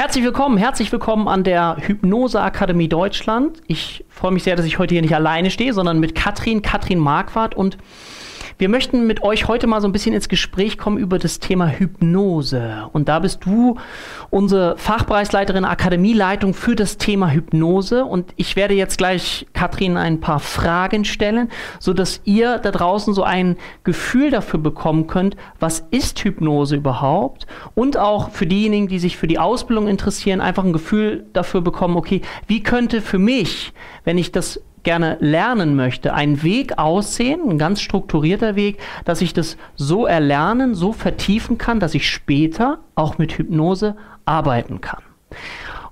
Herzlich willkommen, herzlich willkommen an der Hypnose Akademie Deutschland. Ich freue mich sehr, dass ich heute hier nicht alleine stehe, sondern mit Katrin, Katrin Marquardt und wir möchten mit euch heute mal so ein bisschen ins Gespräch kommen über das Thema Hypnose. Und da bist du unsere Fachbereichsleiterin, Akademieleitung für das Thema Hypnose. Und ich werde jetzt gleich Katrin ein paar Fragen stellen, sodass ihr da draußen so ein Gefühl dafür bekommen könnt, was ist Hypnose überhaupt? Und auch für diejenigen, die sich für die Ausbildung interessieren, einfach ein Gefühl dafür bekommen, okay, wie könnte für mich, wenn ich das gerne lernen möchte, ein Weg aussehen, ein ganz strukturierter Weg, dass ich das so erlernen, so vertiefen kann, dass ich später auch mit Hypnose arbeiten kann.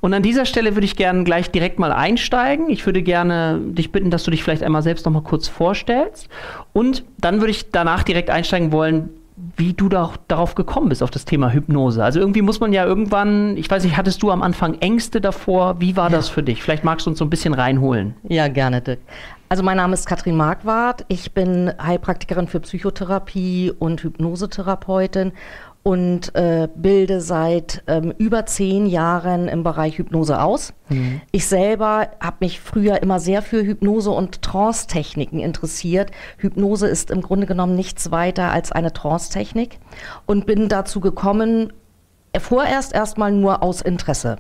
Und an dieser Stelle würde ich gerne gleich direkt mal einsteigen. Ich würde gerne dich bitten, dass du dich vielleicht einmal selbst noch mal kurz vorstellst. Und dann würde ich danach direkt einsteigen wollen, wie du da darauf gekommen bist, auf das Thema Hypnose. Also irgendwie muss man ja irgendwann, ich weiß nicht, hattest du am Anfang Ängste davor? Wie war das für dich? Vielleicht magst du uns so ein bisschen reinholen. Ja, gerne, Dirk. Also mein Name ist Katrin Marquardt. Ich bin Heilpraktikerin für Psychotherapie und Hypnosetherapeutin und äh, bilde seit ähm, über zehn Jahren im Bereich Hypnose aus. Mhm. Ich selber habe mich früher immer sehr für Hypnose und Trance-Techniken interessiert. Hypnose ist im Grunde genommen nichts weiter als eine Trance-Technik und bin dazu gekommen, vorerst erstmal nur aus Interesse.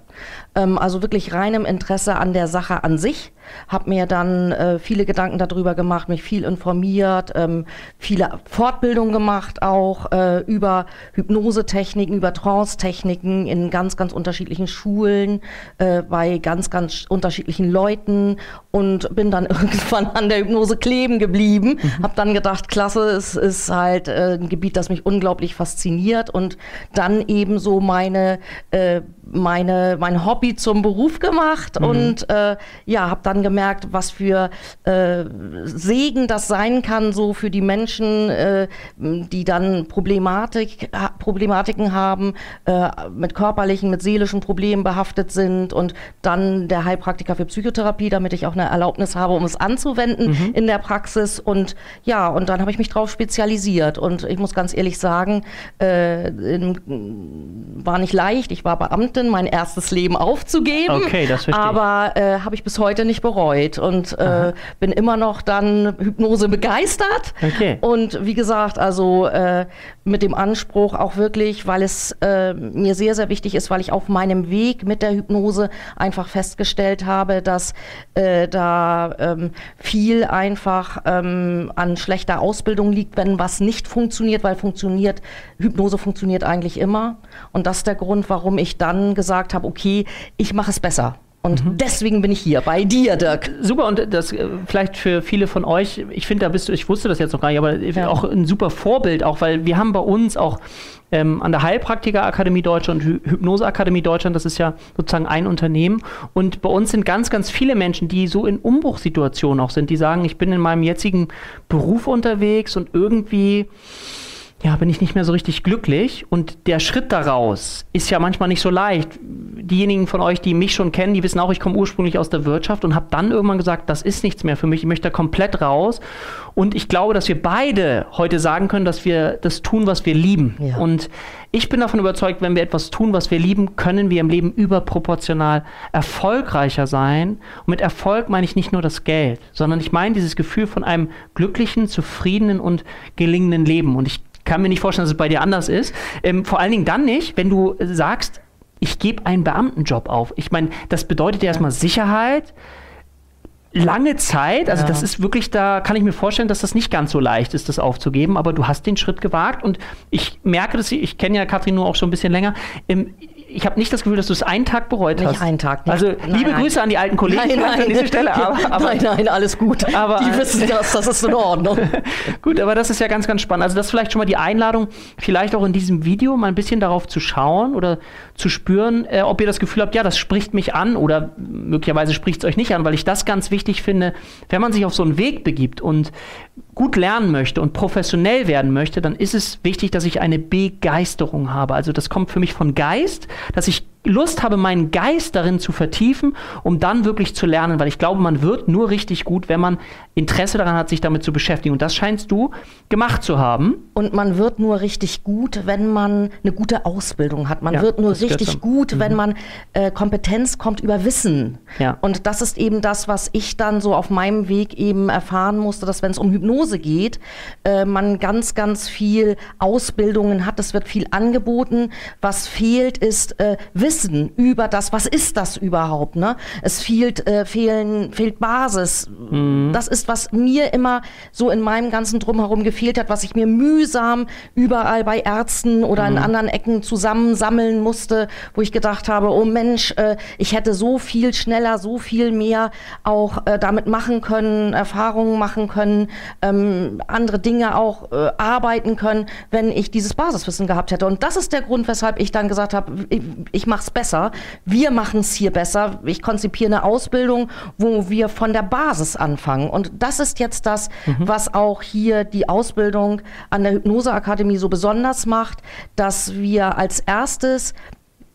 Ähm, also wirklich reinem Interesse an der Sache an sich. Habe mir dann äh, viele Gedanken darüber gemacht, mich viel informiert, ähm, viele Fortbildungen gemacht, auch äh, über Hypnosetechniken, über Trance-Techniken in ganz, ganz unterschiedlichen Schulen, äh, bei ganz, ganz unterschiedlichen Leuten und bin dann irgendwann an der Hypnose kleben geblieben. Mhm. Habe dann gedacht, klasse, es ist halt äh, ein Gebiet, das mich unglaublich fasziniert und dann ebenso meine äh, meine, mein Hobby zum Beruf gemacht mhm. und äh, ja, habe dann gemerkt, was für äh, Segen das sein kann, so für die Menschen, äh, die dann Problematik, Problematiken haben, äh, mit körperlichen, mit seelischen Problemen behaftet sind und dann der Heilpraktiker für Psychotherapie, damit ich auch eine Erlaubnis habe, um es anzuwenden mhm. in der Praxis und ja, und dann habe ich mich drauf spezialisiert und ich muss ganz ehrlich sagen, äh, war nicht leicht, ich war Beamte Ärztin, mein erstes Leben aufzugeben. Okay, das verstehe Aber äh, habe ich bis heute nicht bereut und äh, bin immer noch dann Hypnose begeistert. Okay. Und wie gesagt, also äh, mit dem Anspruch auch wirklich, weil es äh, mir sehr, sehr wichtig ist, weil ich auf meinem Weg mit der Hypnose einfach festgestellt habe, dass äh, da ähm, viel einfach ähm, an schlechter Ausbildung liegt, wenn was nicht funktioniert, weil funktioniert, Hypnose funktioniert eigentlich immer. Und das ist der Grund, warum ich dann gesagt habe, okay, ich mache es besser. Und mhm. deswegen bin ich hier bei dir, Dirk. Super, und das äh, vielleicht für viele von euch, ich finde, da bist du, ich wusste das jetzt noch gar nicht, aber ja. auch ein super Vorbild, auch weil wir haben bei uns auch ähm, an der Heilpraktikerakademie Deutschland und Hypnoseakademie Deutschland, das ist ja sozusagen ein Unternehmen. Und bei uns sind ganz, ganz viele Menschen, die so in Umbruchssituationen auch sind, die sagen, ich bin in meinem jetzigen Beruf unterwegs und irgendwie ja, bin ich nicht mehr so richtig glücklich. Und der Schritt daraus ist ja manchmal nicht so leicht. Diejenigen von euch, die mich schon kennen, die wissen auch, ich komme ursprünglich aus der Wirtschaft und habe dann irgendwann gesagt, das ist nichts mehr für mich, ich möchte da komplett raus. Und ich glaube, dass wir beide heute sagen können, dass wir das tun, was wir lieben. Ja. Und ich bin davon überzeugt, wenn wir etwas tun, was wir lieben, können wir im Leben überproportional erfolgreicher sein. Und mit Erfolg meine ich nicht nur das Geld, sondern ich meine dieses Gefühl von einem glücklichen, zufriedenen und gelingenden Leben. Und ich kann mir nicht vorstellen, dass es bei dir anders ist. Ähm, vor allen Dingen dann nicht, wenn du sagst, ich gebe einen Beamtenjob auf. Ich meine, das bedeutet ja erstmal Sicherheit, lange Zeit, also ja. das ist wirklich, da kann ich mir vorstellen, dass das nicht ganz so leicht ist, das aufzugeben, aber du hast den Schritt gewagt und ich merke das, ich kenne ja Katrin nur auch schon ein bisschen länger, ich habe nicht das Gefühl, dass du es einen Tag bereut nicht hast. Nicht einen Tag. Nicht. Also nein, liebe nein. Grüße an die alten Kollegen nein, nein. an dieser Stelle. Aber, aber, nein, nein, alles gut. Aber, die wissen das, das ist in Ordnung. gut, aber das ist ja ganz, ganz spannend. Also das ist vielleicht schon mal die Einladung, vielleicht auch in diesem Video mal ein bisschen darauf zu schauen oder zu spüren, äh, ob ihr das Gefühl habt, ja, das spricht mich an oder möglicherweise spricht es euch nicht an, weil ich das ganz wichtig finde, wenn man sich auf so einen Weg begibt und gut lernen möchte und professionell werden möchte, dann ist es wichtig, dass ich eine Begeisterung habe. Also das kommt für mich von Geist, dass ich Lust habe, meinen Geist darin zu vertiefen, um dann wirklich zu lernen, weil ich glaube, man wird nur richtig gut, wenn man Interesse daran hat, sich damit zu beschäftigen. Und das scheinst du gemacht zu haben. Und man wird nur richtig gut, wenn man eine gute Ausbildung hat. Man ja, wird nur richtig gut, mhm. wenn man äh, Kompetenz kommt über Wissen. Ja. Und das ist eben das, was ich dann so auf meinem Weg eben erfahren musste, dass wenn es um Hypnose geht, äh, man ganz, ganz viel Ausbildungen hat. Es wird viel angeboten. Was fehlt, ist äh, Wissen über das, was ist das überhaupt. Ne? Es fehlt, äh, fehlen, fehlt Basis. Mhm. Das ist was mir immer so in meinem ganzen Drumherum gefehlt hat, was ich mir mühsam überall bei Ärzten oder mhm. in anderen Ecken zusammensammeln musste, wo ich gedacht habe, oh Mensch, äh, ich hätte so viel schneller, so viel mehr auch äh, damit machen können, Erfahrungen machen können, ähm, andere Dinge auch äh, arbeiten können, wenn ich dieses Basiswissen gehabt hätte. Und das ist der Grund, weshalb ich dann gesagt habe, ich, ich mache es besser. Wir machen es hier besser. Ich konzipiere eine Ausbildung, wo wir von der Basis anfangen. Und das ist jetzt das, mhm. was auch hier die Ausbildung an der Hypnoseakademie so besonders macht, dass wir als erstes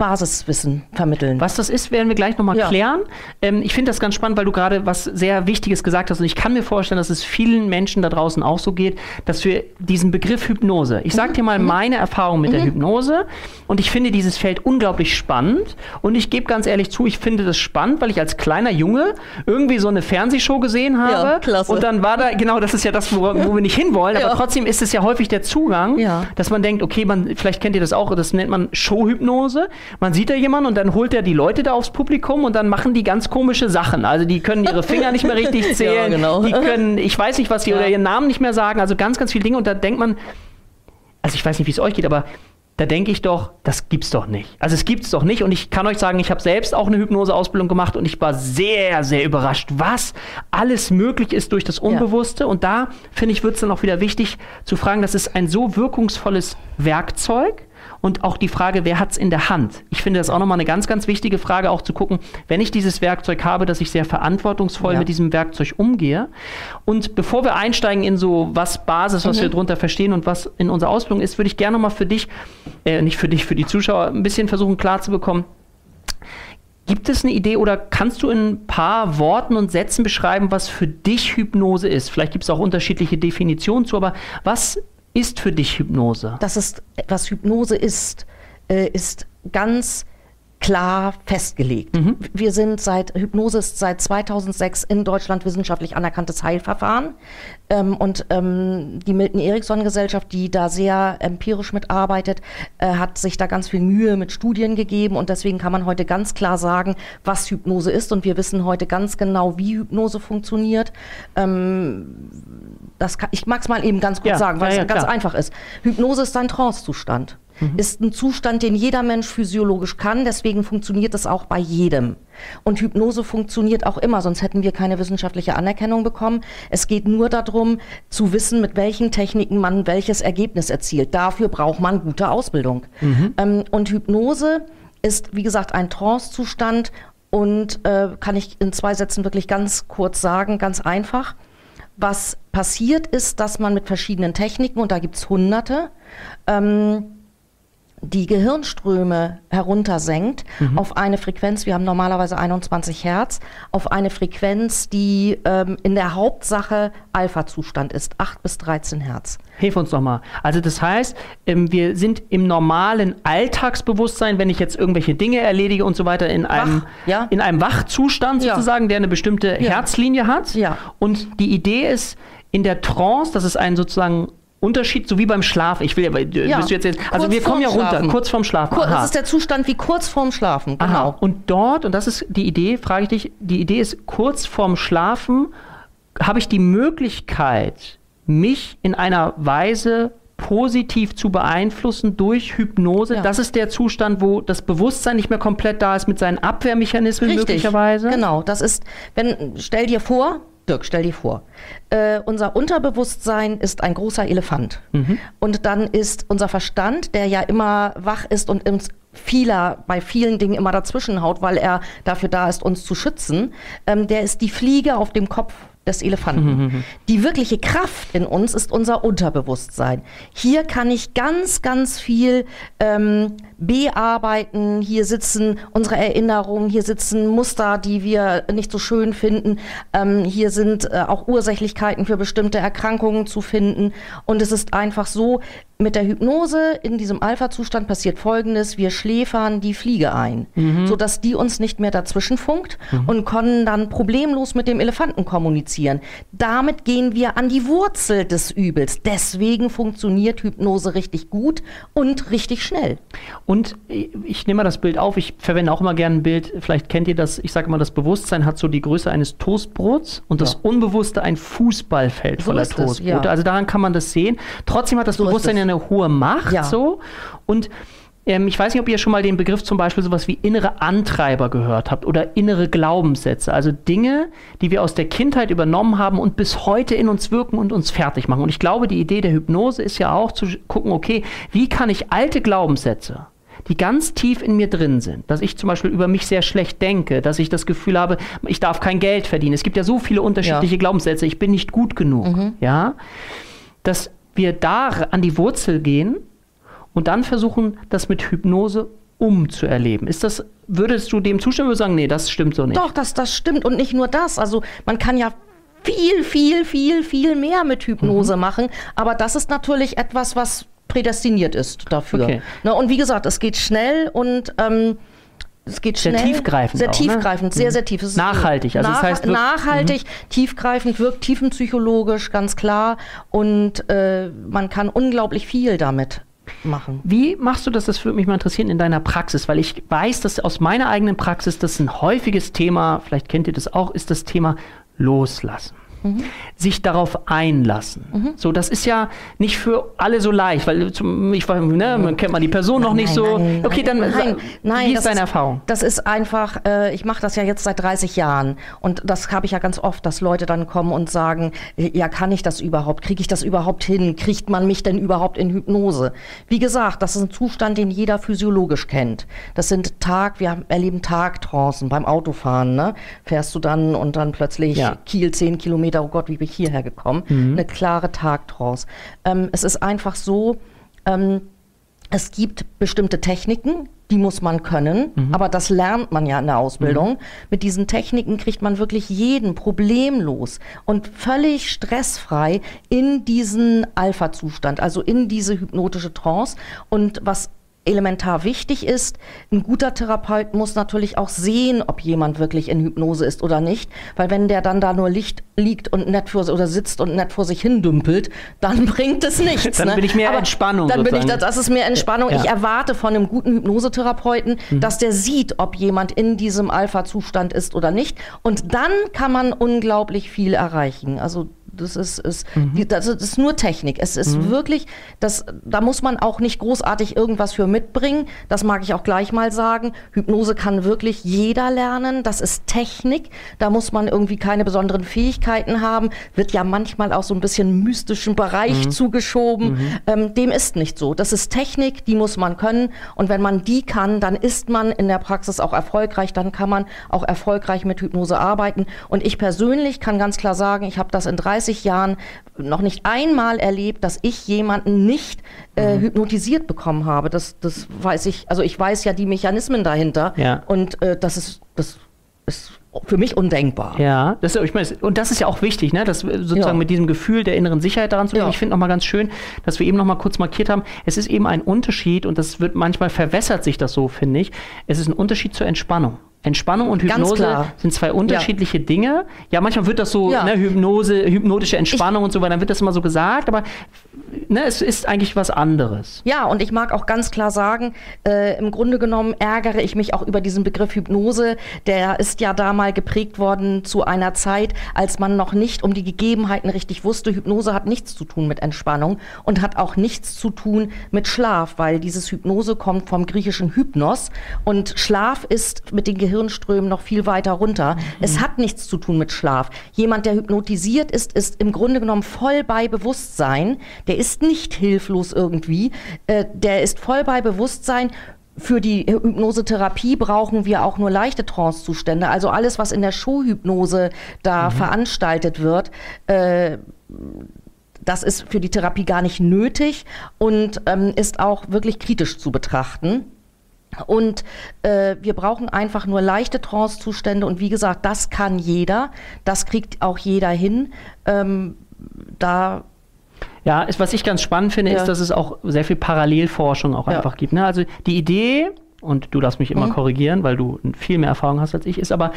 Basiswissen vermitteln. Was das ist, werden wir gleich nochmal ja. klären. Ähm, ich finde das ganz spannend, weil du gerade was sehr Wichtiges gesagt hast. Und ich kann mir vorstellen, dass es vielen Menschen da draußen auch so geht, dass wir diesen Begriff Hypnose, ich sage mhm. dir mal mhm. meine Erfahrung mit mhm. der Hypnose. Und ich finde dieses Feld unglaublich spannend. Und ich gebe ganz ehrlich zu, ich finde das spannend, weil ich als kleiner Junge irgendwie so eine Fernsehshow gesehen habe. Ja, klasse. Und dann war da, genau, das ist ja das, wo, wo wir nicht hinwollen. Ja. Aber trotzdem ist es ja häufig der Zugang, dass man denkt, okay, man, vielleicht kennt ihr das auch, das nennt man Showhypnose man sieht da jemanden und dann holt er die Leute da aufs Publikum und dann machen die ganz komische Sachen. Also die können ihre Finger nicht mehr richtig zählen, ja, genau. die können, ich weiß nicht, was die ja. oder ihren Namen nicht mehr sagen, also ganz, ganz viele Dinge und da denkt man, also ich weiß nicht, wie es euch geht, aber da denke ich doch, das gibt's doch nicht. Also es gibt's doch nicht und ich kann euch sagen, ich habe selbst auch eine Hypnoseausbildung gemacht und ich war sehr, sehr überrascht, was alles möglich ist durch das Unbewusste. Ja. Und da finde ich, wird es dann auch wieder wichtig zu fragen, das ist ein so wirkungsvolles Werkzeug und auch die Frage, wer hat es in der Hand? Ich finde das auch nochmal eine ganz, ganz wichtige Frage, auch zu gucken, wenn ich dieses Werkzeug habe, dass ich sehr verantwortungsvoll ja. mit diesem Werkzeug umgehe. Und bevor wir einsteigen in so was Basis, was mhm. wir darunter verstehen und was in unserer Ausbildung ist, würde ich gerne nochmal für dich, äh, nicht für dich, für die Zuschauer, ein bisschen versuchen klar zu bekommen, Gibt es eine Idee oder kannst du in ein paar Worten und Sätzen beschreiben, was für dich Hypnose ist? Vielleicht gibt es auch unterschiedliche Definitionen zu, aber was ist für dich Hypnose? Das ist, was Hypnose ist, äh, ist ganz klar festgelegt. Mhm. Wir sind seit, Hypnose ist seit 2006 in Deutschland wissenschaftlich anerkanntes Heilverfahren. Ähm, und ähm, die Milton-Erickson-Gesellschaft, die da sehr empirisch mitarbeitet, äh, hat sich da ganz viel Mühe mit Studien gegeben. Und deswegen kann man heute ganz klar sagen, was Hypnose ist. Und wir wissen heute ganz genau, wie Hypnose funktioniert. Ähm, das kann, ich mag es mal eben ganz kurz ja, sagen, weil ja, ja, es ganz einfach ist. Hypnose ist ein Trancezustand mhm. ist ein Zustand, den jeder Mensch physiologisch kann. Deswegen funktioniert es auch bei jedem. Und Hypnose funktioniert auch immer, sonst hätten wir keine wissenschaftliche Anerkennung bekommen. Es geht nur darum, zu wissen, mit welchen Techniken man welches Ergebnis erzielt. Dafür braucht man gute Ausbildung. Mhm. Ähm, und Hypnose ist, wie gesagt, ein Trance-Zustand und äh, kann ich in zwei Sätzen wirklich ganz kurz sagen, ganz einfach. Was passiert ist, dass man mit verschiedenen Techniken, und da gibt es hunderte, ähm, die Gehirnströme heruntersenkt mhm. auf eine Frequenz, wir haben normalerweise 21 Hertz, auf eine Frequenz, die ähm, in der Hauptsache Alpha-Zustand ist, 8 bis 13 Hertz. Hilf uns doch mal. Also das heißt, ähm, wir sind im normalen Alltagsbewusstsein, wenn ich jetzt irgendwelche Dinge erledige und so weiter, in einem, Wach, ja. in einem Wachzustand sozusagen, ja. der eine bestimmte ja. Herzlinie hat. Ja. Und die Idee ist, in der Trance, das ist ein sozusagen Unterschied, so wie beim Schlaf. Ich will ja, bist du jetzt, also wir kommen ja runter, Schlafen. kurz vorm Schlafen. Kur das ist der Zustand wie kurz vorm Schlafen, genau. Aha. Und dort, und das ist die Idee, frage ich dich, die Idee ist, kurz vorm Schlafen habe ich die Möglichkeit, mich in einer Weise positiv zu beeinflussen durch Hypnose. Ja. Das ist der Zustand, wo das Bewusstsein nicht mehr komplett da ist mit seinen Abwehrmechanismen Richtig. möglicherweise. Genau, das ist, wenn, stell dir vor, Dirk, stell dir vor, äh, unser Unterbewusstsein ist ein großer Elefant. Mhm. Und dann ist unser Verstand, der ja immer wach ist und uns vieler, bei vielen Dingen immer dazwischen haut, weil er dafür da ist, uns zu schützen, ähm, der ist die Fliege auf dem Kopf des Elefanten. Die wirkliche Kraft in uns ist unser Unterbewusstsein. Hier kann ich ganz, ganz viel ähm, bearbeiten. Hier sitzen unsere Erinnerungen, hier sitzen Muster, die wir nicht so schön finden. Ähm, hier sind äh, auch Ursächlichkeiten für bestimmte Erkrankungen zu finden. Und es ist einfach so, mit der Hypnose in diesem Alpha-Zustand passiert Folgendes. Wir schläfern die Fliege ein, mhm. sodass die uns nicht mehr dazwischen funkt mhm. und können dann problemlos mit dem Elefanten kommunizieren. Damit gehen wir an die Wurzel des Übels. Deswegen funktioniert Hypnose richtig gut und richtig schnell. Und ich nehme mal das Bild auf. Ich verwende auch immer gerne ein Bild. Vielleicht kennt ihr das. Ich sage immer, das Bewusstsein hat so die Größe eines Toastbrots und das Unbewusste ein Fußballfeld so voller Toastbrote. Ja. Also daran kann man das sehen. Trotzdem hat das so Bewusstsein ja eine eine hohe Macht. Ja. So. Und ähm, ich weiß nicht, ob ihr schon mal den Begriff zum Beispiel sowas wie innere Antreiber gehört habt oder innere Glaubenssätze. Also Dinge, die wir aus der Kindheit übernommen haben und bis heute in uns wirken und uns fertig machen. Und ich glaube, die Idee der Hypnose ist ja auch zu gucken, okay, wie kann ich alte Glaubenssätze die ganz tief in mir drin sind, dass ich zum Beispiel über mich sehr schlecht denke, dass ich das Gefühl habe, ich darf kein Geld verdienen. Es gibt ja so viele unterschiedliche ja. Glaubenssätze, ich bin nicht gut genug, mhm. ja, dass wir da an die Wurzel gehen und dann versuchen, das mit Hypnose umzuerleben. Ist das, würdest du dem zustimmen oder sagen, nee, das stimmt so nicht? Doch, das, das stimmt und nicht nur das. Also man kann ja viel, viel, viel, viel mehr mit Hypnose mhm. machen, aber das ist natürlich etwas, was prädestiniert ist dafür. Okay. Ne, und wie gesagt, es geht schnell und ähm, es geht schnell. Sehr tiefgreifend. Sehr auch, ne? tiefgreifend, ne? sehr, sehr tief. nachhaltig. Also nach, das heißt nachhaltig, mhm. tiefgreifend, wirkt tiefenpsychologisch, ganz klar. Und äh, man kann unglaublich viel damit machen. Wie machst du das? Das würde mich mal interessieren in deiner Praxis, weil ich weiß, dass aus meiner eigenen Praxis das ein häufiges Thema, vielleicht kennt ihr das auch, ist das Thema Loslassen mhm. sich darauf einlassen. Mhm. So, das ist ja nicht für alle so leicht, weil zum, ich, ne, man kennt man die Person nein, noch nicht nein, so. Nein, okay, dann nein, nein, wie ist deine ist, Erfahrung? Das ist einfach, äh, ich mache das ja jetzt seit 30 Jahren und das habe ich ja ganz oft, dass Leute dann kommen und sagen, ja, kann ich das überhaupt? Kriege ich das überhaupt hin? Kriegt man mich denn überhaupt in Hypnose? Wie gesagt, das ist ein Zustand, den jeder physiologisch kennt. Das sind Tag, wir erleben Tagtrancen beim Autofahren, ne? Fährst du dann und dann plötzlich ja. Kiel 10 Kilometer Meter, oh Gott, wie bin ich hierher gekommen? Mhm. Eine klare Tagtrance. Ähm, es ist einfach so, ähm, es gibt bestimmte Techniken, die muss man können, mhm. aber das lernt man ja in der Ausbildung. Mhm. Mit diesen Techniken kriegt man wirklich jeden problemlos und völlig stressfrei in diesen Alpha-Zustand, also in diese hypnotische Trance. Und was elementar wichtig ist. Ein guter Therapeut muss natürlich auch sehen, ob jemand wirklich in Hypnose ist oder nicht, weil wenn der dann da nur Licht liegt und nett vor oder sitzt und nett vor sich hin dümpelt, dann bringt es nichts. dann ne? bin ich mehr Aber Entspannung. Dann sozusagen. bin ich, das ist mehr Entspannung. Ja. Ich erwarte von einem guten Hypnosetherapeuten, mhm. dass der sieht, ob jemand in diesem Alpha-Zustand ist oder nicht. Und dann kann man unglaublich viel erreichen. Also das ist, ist, mhm. das ist nur Technik. Es ist mhm. wirklich, das, da muss man auch nicht großartig irgendwas für mitbringen. Das mag ich auch gleich mal sagen. Hypnose kann wirklich jeder lernen. Das ist Technik. Da muss man irgendwie keine besonderen Fähigkeiten haben. Wird ja manchmal auch so ein bisschen mystischen Bereich mhm. zugeschoben. Mhm. Ähm, dem ist nicht so. Das ist Technik, die muss man können. Und wenn man die kann, dann ist man in der Praxis auch erfolgreich. Dann kann man auch erfolgreich mit Hypnose arbeiten. Und ich persönlich kann ganz klar sagen, ich habe das in 30 30 Jahren noch nicht einmal erlebt, dass ich jemanden nicht äh, mhm. hypnotisiert bekommen habe. Das, das weiß ich, also ich weiß ja die Mechanismen dahinter ja. und äh, das ist, das ist für mich undenkbar. Ja, das, ich meine, und das ist ja auch wichtig, ne, dass sozusagen ja. mit diesem Gefühl der inneren Sicherheit daran zu gehen. Ja. Ich finde nochmal ganz schön, dass wir eben nochmal kurz markiert haben, es ist eben ein Unterschied und das wird manchmal verwässert sich das so, finde ich. Es ist ein Unterschied zur Entspannung. Entspannung und Hypnose sind zwei unterschiedliche ja. Dinge. Ja, manchmal wird das so, ja. ne, Hypnose, hypnotische Entspannung ich, und so weiter, dann wird das immer so gesagt, aber ne, es ist eigentlich was anderes. Ja, und ich mag auch ganz klar sagen, äh, im Grunde genommen ärgere ich mich auch über diesen Begriff Hypnose. Der ist ja da mal geprägt worden zu einer Zeit, als man noch nicht um die Gegebenheiten richtig wusste. Hypnose hat nichts zu tun mit Entspannung und hat auch nichts zu tun mit Schlaf, weil dieses Hypnose kommt vom griechischen Hypnos und Schlaf ist mit den Gehirn Gehirnströmen noch viel weiter runter. Mhm. Es hat nichts zu tun mit Schlaf. Jemand, der hypnotisiert ist, ist im Grunde genommen voll bei Bewusstsein. Der ist nicht hilflos irgendwie. Äh, der ist voll bei Bewusstsein für die Hypnosetherapie brauchen wir auch nur leichte Trancezustände. Also alles, was in der Showhypnose da mhm. veranstaltet wird, äh, das ist für die Therapie gar nicht nötig und ähm, ist auch wirklich kritisch zu betrachten. Und äh, wir brauchen einfach nur leichte Trancezustände und wie gesagt, das kann jeder, das kriegt auch jeder hin. Ähm, da ja, ist, was ich ganz spannend finde, ja. ist, dass es auch sehr viel Parallelforschung auch ja. einfach gibt. Ne? Also die Idee, und du darfst mich immer mhm. korrigieren, weil du viel mehr Erfahrung hast als ich, ist aber,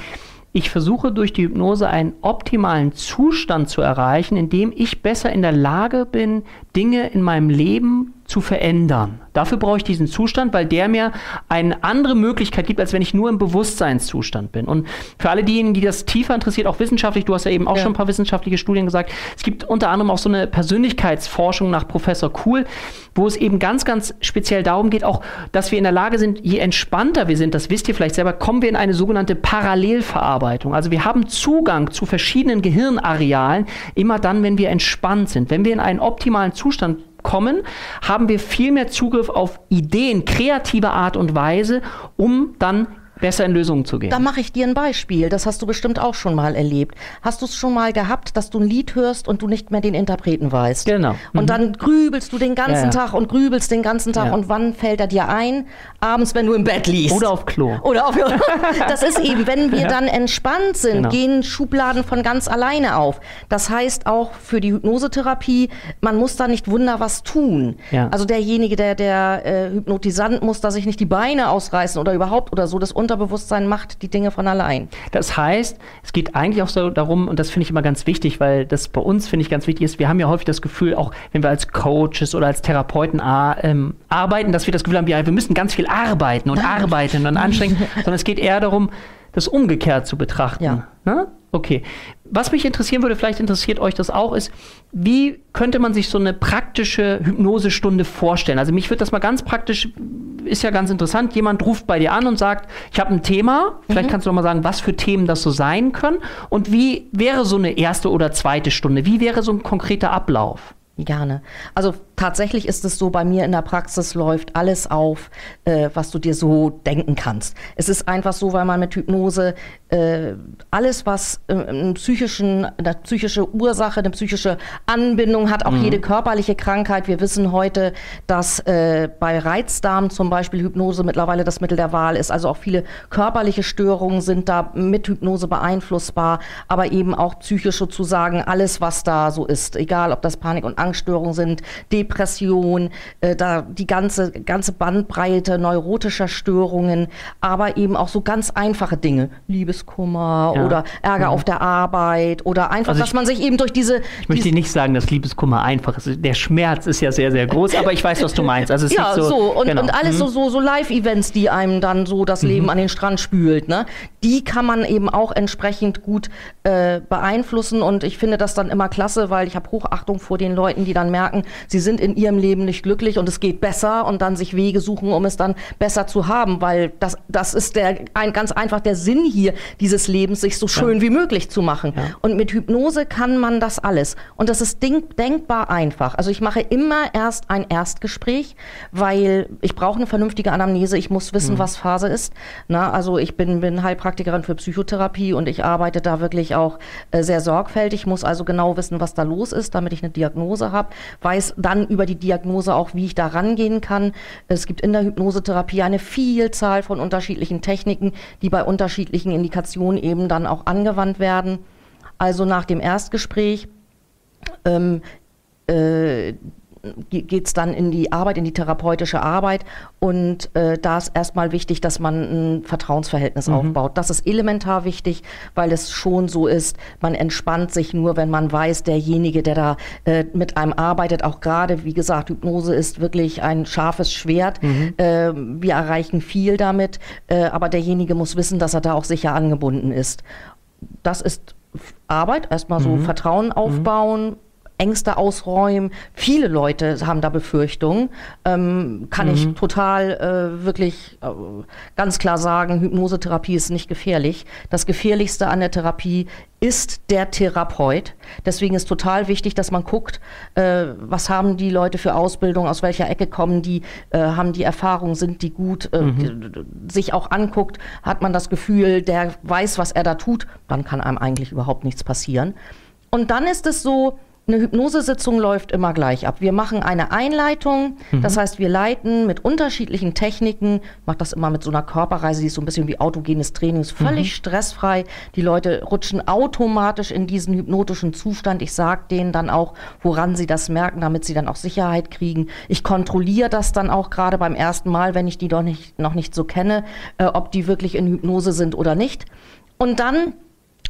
ich versuche durch die Hypnose einen optimalen Zustand zu erreichen, in dem ich besser in der Lage bin, Dinge in meinem Leben zu verändern. Dafür brauche ich diesen Zustand, weil der mir eine andere Möglichkeit gibt, als wenn ich nur im Bewusstseinszustand bin. Und für alle diejenigen, die das tiefer interessiert, auch wissenschaftlich, du hast ja eben auch ja. schon ein paar wissenschaftliche Studien gesagt, es gibt unter anderem auch so eine Persönlichkeitsforschung nach Professor Kuhl, wo es eben ganz, ganz speziell darum geht, auch, dass wir in der Lage sind, je entspannter wir sind, das wisst ihr vielleicht selber, kommen wir in eine sogenannte Parallelverarbeitung. Also wir haben Zugang zu verschiedenen Gehirnarealen immer dann, wenn wir entspannt sind. Wenn wir in einen optimalen Zustand kommen, haben wir viel mehr Zugriff auf Ideen kreativer Art und Weise, um dann besser in Lösungen zu gehen. Da mache ich dir ein Beispiel. Das hast du bestimmt auch schon mal erlebt. Hast du es schon mal gehabt, dass du ein Lied hörst und du nicht mehr den Interpreten weißt? Genau. Mhm. Und dann grübelst du den ganzen ja, ja. Tag und grübelst den ganzen Tag. Ja. Und wann fällt er dir ein? Abends, wenn du im Bett liegst. Oder auf Klo. Oder auf Das ist eben, wenn wir dann entspannt sind, genau. gehen Schubladen von ganz alleine auf. Das heißt auch für die Hypnosetherapie, man muss da nicht wunder was tun. Also derjenige, der, der äh, Hypnotisant muss da sich nicht die Beine ausreißen oder überhaupt oder so. Das Unterbewusstsein macht die Dinge von allein. Das heißt, es geht eigentlich auch so darum, und das finde ich immer ganz wichtig, weil das bei uns, finde ich, ganz wichtig ist, wir haben ja häufig das Gefühl, auch wenn wir als Coaches oder als Therapeuten ähm, arbeiten, dass wir das Gefühl haben, ja, wir müssen ganz viel arbeiten und arbeiten und anstrengen, sondern es geht eher darum, das umgekehrt zu betrachten. Ja. Ne? Okay. Was mich interessieren würde, vielleicht interessiert euch das auch, ist, wie könnte man sich so eine praktische Hypnosestunde vorstellen? Also mich würde das mal ganz praktisch, ist ja ganz interessant, jemand ruft bei dir an und sagt, ich habe ein Thema, vielleicht mhm. kannst du noch mal sagen, was für Themen das so sein können und wie wäre so eine erste oder zweite Stunde? Wie wäre so ein konkreter Ablauf? Gerne. Also tatsächlich ist es so, bei mir in der Praxis läuft alles auf, äh, was du dir so denken kannst. Es ist einfach so, weil man mit Hypnose äh, alles, was äh, einen psychischen, eine psychische Ursache, eine psychische Anbindung hat, auch mhm. jede körperliche Krankheit. Wir wissen heute, dass äh, bei Reizdarm zum Beispiel Hypnose mittlerweile das Mittel der Wahl ist. Also auch viele körperliche Störungen sind da mit Hypnose beeinflussbar, aber eben auch psychisch sozusagen alles, was da so ist. Egal, ob das Panik- und Angststörungen sind, Depression, äh, da die ganze, ganze Bandbreite neurotischer Störungen, aber eben auch so ganz einfache Dinge, Liebeskummer ja. oder Ärger. Mhm. auf der Arbeit oder einfach, also ich, dass man sich eben durch diese... Ich möchte nicht sagen, dass Liebeskummer einfach ist. Der Schmerz ist ja sehr, sehr groß, aber ich weiß, was du meinst. Also es ja, so, so, und, genau. und alles mhm. so, so, so Live-Events, die einem dann so das mhm. Leben an den Strand spült, ne? die kann man eben auch entsprechend gut äh, beeinflussen und ich finde das dann immer klasse, weil ich habe Hochachtung vor den Leuten, die dann merken, sie sind in ihrem Leben nicht glücklich und es geht besser und dann sich Wege suchen, um es dann besser zu haben, weil das, das ist der, ein, ganz einfach der Sinn hier dieses Lebens, sich so schön ja. wie möglich zu machen. Ja. Und mit Hypnose kann man das alles. Und das ist denk, denkbar einfach. Also ich mache immer erst ein Erstgespräch, weil ich brauche eine vernünftige Anamnese. Ich muss wissen, mhm. was Phase ist. Na, also ich bin, bin Heilpraktikerin für Psychotherapie und ich arbeite da wirklich auch äh, sehr sorgfältig, muss also genau wissen, was da los ist, damit ich eine Diagnose habe, weiß dann über die Diagnose auch, wie ich da rangehen kann. Es gibt in der Hypnosetherapie eine Vielzahl von unterschiedlichen Techniken, die bei unterschiedlichen Indikationen eben dann auch angewandt werden. Also nach dem Erstgespräch ähm, äh, geht es dann in die Arbeit, in die therapeutische Arbeit. Und äh, da ist erstmal wichtig, dass man ein Vertrauensverhältnis mhm. aufbaut. Das ist elementar wichtig, weil es schon so ist, man entspannt sich nur, wenn man weiß, derjenige, der da äh, mit einem arbeitet, auch gerade, wie gesagt, Hypnose ist wirklich ein scharfes Schwert. Mhm. Äh, wir erreichen viel damit, äh, aber derjenige muss wissen, dass er da auch sicher angebunden ist. Das ist Arbeit, erstmal so mhm. Vertrauen aufbauen, Ängste ausräumen. Viele Leute haben da Befürchtungen. Ähm, kann mhm. ich total äh, wirklich äh, ganz klar sagen, Hypnosetherapie ist nicht gefährlich. Das Gefährlichste an der Therapie ist der Therapeut. Deswegen ist total wichtig, dass man guckt, äh, was haben die Leute für Ausbildung, aus welcher Ecke kommen die, äh, haben die Erfahrung, sind die gut, äh, mhm. sich auch anguckt, hat man das Gefühl, der weiß, was er da tut, dann kann einem eigentlich überhaupt nichts passieren. Und dann ist es so, eine Hypnosesitzung läuft immer gleich ab. Wir machen eine Einleitung, mhm. das heißt, wir leiten mit unterschiedlichen Techniken, mache das immer mit so einer Körperreise, die ist so ein bisschen wie autogenes Training, ist völlig mhm. stressfrei. Die Leute rutschen automatisch in diesen hypnotischen Zustand. Ich sage denen dann auch, woran sie das merken, damit sie dann auch Sicherheit kriegen. Ich kontrolliere das dann auch gerade beim ersten Mal, wenn ich die doch nicht, noch nicht so kenne, äh, ob die wirklich in Hypnose sind oder nicht. Und dann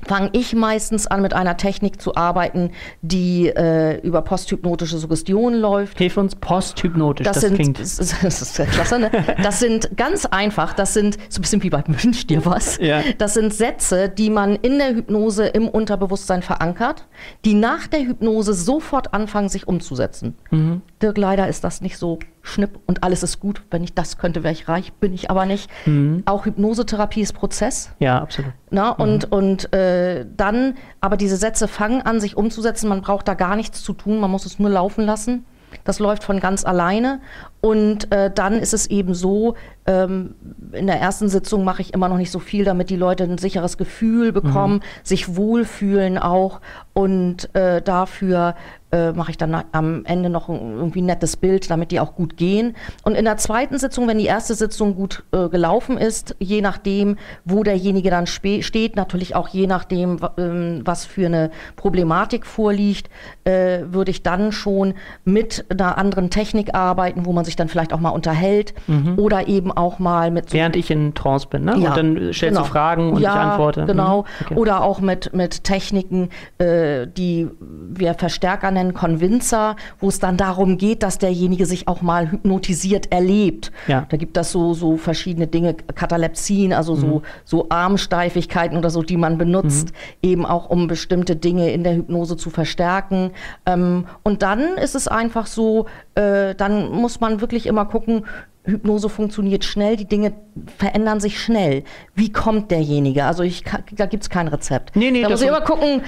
fange ich meistens an, mit einer Technik zu arbeiten, die äh, über posthypnotische Suggestion läuft. Hilf uns posthypnotisch, das, das sind, klingt. Das, das ist klasse, ne? Das sind ganz einfach, das sind so ein bisschen wie bei Wünsch dir was. Ja. Das sind Sätze, die man in der Hypnose im Unterbewusstsein verankert, die nach der Hypnose sofort anfangen, sich umzusetzen. Mhm. Dirk, leider ist das nicht so schnipp und alles ist gut. Wenn ich das könnte, wäre ich reich, bin ich aber nicht. Mhm. Auch Hypnosetherapie ist Prozess. Ja, absolut. Na, und mhm. und äh, dann, aber diese Sätze fangen an, sich umzusetzen. Man braucht da gar nichts zu tun, man muss es nur laufen lassen. Das läuft von ganz alleine. Und äh, dann ist es eben so, ähm, in der ersten Sitzung mache ich immer noch nicht so viel, damit die Leute ein sicheres Gefühl bekommen, mhm. sich wohlfühlen auch. Und äh, dafür äh, mache ich dann am Ende noch ein irgendwie nettes Bild, damit die auch gut gehen. Und in der zweiten Sitzung, wenn die erste Sitzung gut äh, gelaufen ist, je nachdem, wo derjenige dann steht, natürlich auch je nachdem, ähm, was für eine Problematik vorliegt, äh, würde ich dann schon mit einer anderen Technik arbeiten, wo man sich dann vielleicht auch mal unterhält mhm. oder eben auch mal mit. So Während ich in Trance bin, ne? Ja, und dann stellst genau. du Fragen und ja, ich antworte. Genau. Mhm. Okay. Oder auch mit, mit Techniken, äh, die wir Verstärker nennen, Convincer, wo es dann darum geht, dass derjenige sich auch mal hypnotisiert erlebt. Ja. Da gibt es so, so verschiedene Dinge, Katalepsien, also mhm. so, so Armsteifigkeiten oder so, die man benutzt, mhm. eben auch um bestimmte Dinge in der Hypnose zu verstärken. Ähm, und dann ist es einfach so, äh, dann muss man wirklich immer gucken, Hypnose funktioniert schnell, die Dinge verändern sich schnell. Wie kommt derjenige? Also ich, da gibt es kein Rezept. Nee, nee, da muss ich immer gucken,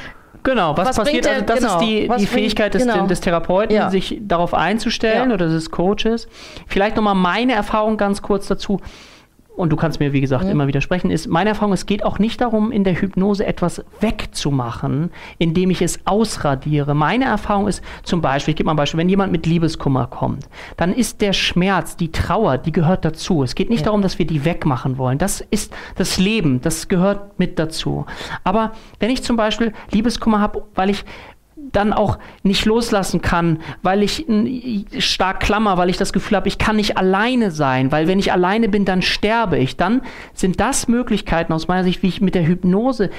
Genau, was, was passiert? Der, also das genau, ist die, die Fähigkeit des, genau. des Therapeuten, ja. sich darauf einzustellen ja. oder des Coaches. Vielleicht nochmal meine Erfahrung ganz kurz dazu und du kannst mir, wie gesagt, mhm. immer widersprechen, ist meine Erfahrung, es geht auch nicht darum, in der Hypnose etwas wegzumachen, indem ich es ausradiere. Meine Erfahrung ist zum Beispiel, ich gebe mal ein Beispiel, wenn jemand mit Liebeskummer kommt, dann ist der Schmerz, die Trauer, die gehört dazu. Es geht nicht ja. darum, dass wir die wegmachen wollen. Das ist das Leben, das gehört mit dazu. Aber wenn ich zum Beispiel Liebeskummer habe, weil ich dann auch nicht loslassen kann, weil ich stark klammer, weil ich das Gefühl habe, ich kann nicht alleine sein, weil wenn ich alleine bin, dann sterbe ich. Dann sind das Möglichkeiten aus meiner Sicht, wie ich mit der Hypnose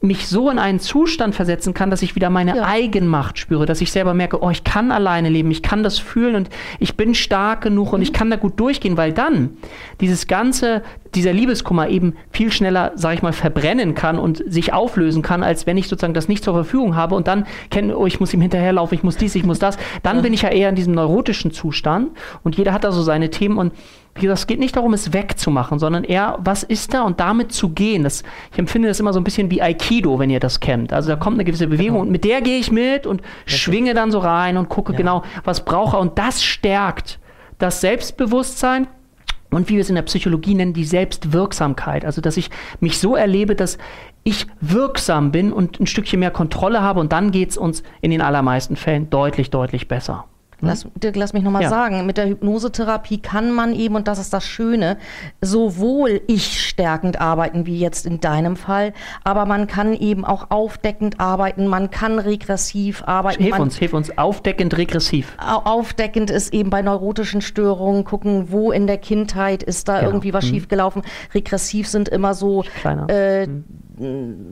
mich so in einen Zustand versetzen kann, dass ich wieder meine ja. Eigenmacht spüre, dass ich selber merke, oh, ich kann alleine leben, ich kann das fühlen und ich bin stark genug und ich kann da gut durchgehen, weil dann dieses ganze, dieser Liebeskummer eben viel schneller, sag ich mal, verbrennen kann und sich auflösen kann, als wenn ich sozusagen das nicht zur Verfügung habe und dann kenne, oh, ich muss ihm hinterherlaufen, ich muss dies, ich muss das. Dann ja. bin ich ja eher in diesem neurotischen Zustand und jeder hat da so seine Themen und wie gesagt, es geht nicht darum, es wegzumachen, sondern eher, was ist da und damit zu gehen. Das, ich empfinde das immer so ein bisschen wie Aikido, wenn ihr das kennt. Also da kommt eine gewisse Bewegung genau. und mit der gehe ich mit und Richtig. schwinge dann so rein und gucke ja. genau, was brauche. Und das stärkt das Selbstbewusstsein und wie wir es in der Psychologie nennen, die Selbstwirksamkeit. Also, dass ich mich so erlebe, dass ich wirksam bin und ein Stückchen mehr Kontrolle habe und dann geht es uns in den allermeisten Fällen deutlich, deutlich besser. Hm? Lass, Dirk, lass mich nochmal ja. sagen, mit der Hypnosetherapie kann man eben, und das ist das Schöne, sowohl ich stärkend arbeiten, wie jetzt in deinem Fall, aber man kann eben auch aufdeckend arbeiten, man kann regressiv arbeiten. Hilf man, uns, hilf uns, aufdeckend, regressiv. Aufdeckend ist eben bei neurotischen Störungen, gucken, wo in der Kindheit ist da genau. irgendwie was hm. schiefgelaufen. Regressiv sind immer so äh, hm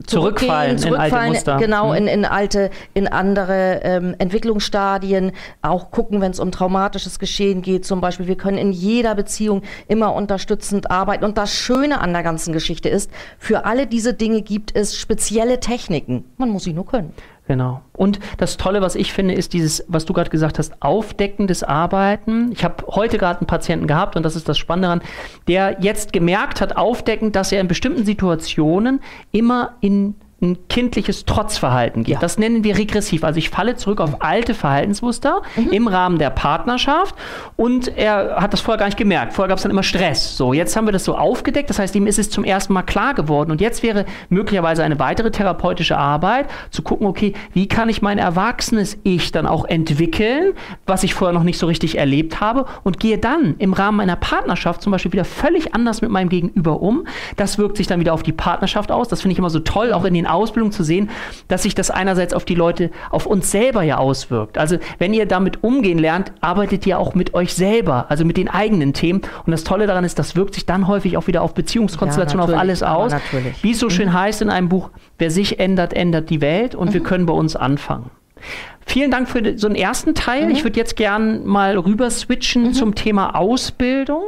zurückfallen, zurückfallen in alte. Genau, mhm. in, in alte, in andere ähm, Entwicklungsstadien. Auch gucken, wenn es um traumatisches Geschehen geht. Zum Beispiel, wir können in jeder Beziehung immer unterstützend arbeiten. Und das Schöne an der ganzen Geschichte ist, für alle diese Dinge gibt es spezielle Techniken. Man muss sie nur können. Genau. Und das Tolle, was ich finde, ist dieses, was du gerade gesagt hast, aufdeckendes Arbeiten. Ich habe heute gerade einen Patienten gehabt und das ist das Spannende daran, der jetzt gemerkt hat, aufdeckend, dass er in bestimmten Situationen immer in ein kindliches Trotzverhalten gibt. Ja. Das nennen wir regressiv. Also ich falle zurück auf alte Verhaltensmuster mhm. im Rahmen der Partnerschaft und er hat das vorher gar nicht gemerkt. Vorher gab es dann immer Stress. So, jetzt haben wir das so aufgedeckt. Das heißt, ihm ist es zum ersten Mal klar geworden. Und jetzt wäre möglicherweise eine weitere therapeutische Arbeit, zu gucken, okay, wie kann ich mein erwachsenes Ich dann auch entwickeln, was ich vorher noch nicht so richtig erlebt habe und gehe dann im Rahmen meiner Partnerschaft zum Beispiel wieder völlig anders mit meinem Gegenüber um. Das wirkt sich dann wieder auf die Partnerschaft aus. Das finde ich immer so toll, auch in den Ausbildung zu sehen, dass sich das einerseits auf die Leute, auf uns selber ja auswirkt. Also wenn ihr damit umgehen lernt, arbeitet ihr auch mit euch selber, also mit den eigenen Themen. Und das Tolle daran ist, das wirkt sich dann häufig auch wieder auf Beziehungskonstellationen, ja, auf alles aus. Wie es so schön mhm. heißt in einem Buch, wer sich ändert, ändert die Welt und mhm. wir können bei uns anfangen. Vielen Dank für so einen ersten Teil. Mhm. Ich würde jetzt gern mal rüber switchen mhm. zum Thema Ausbildung,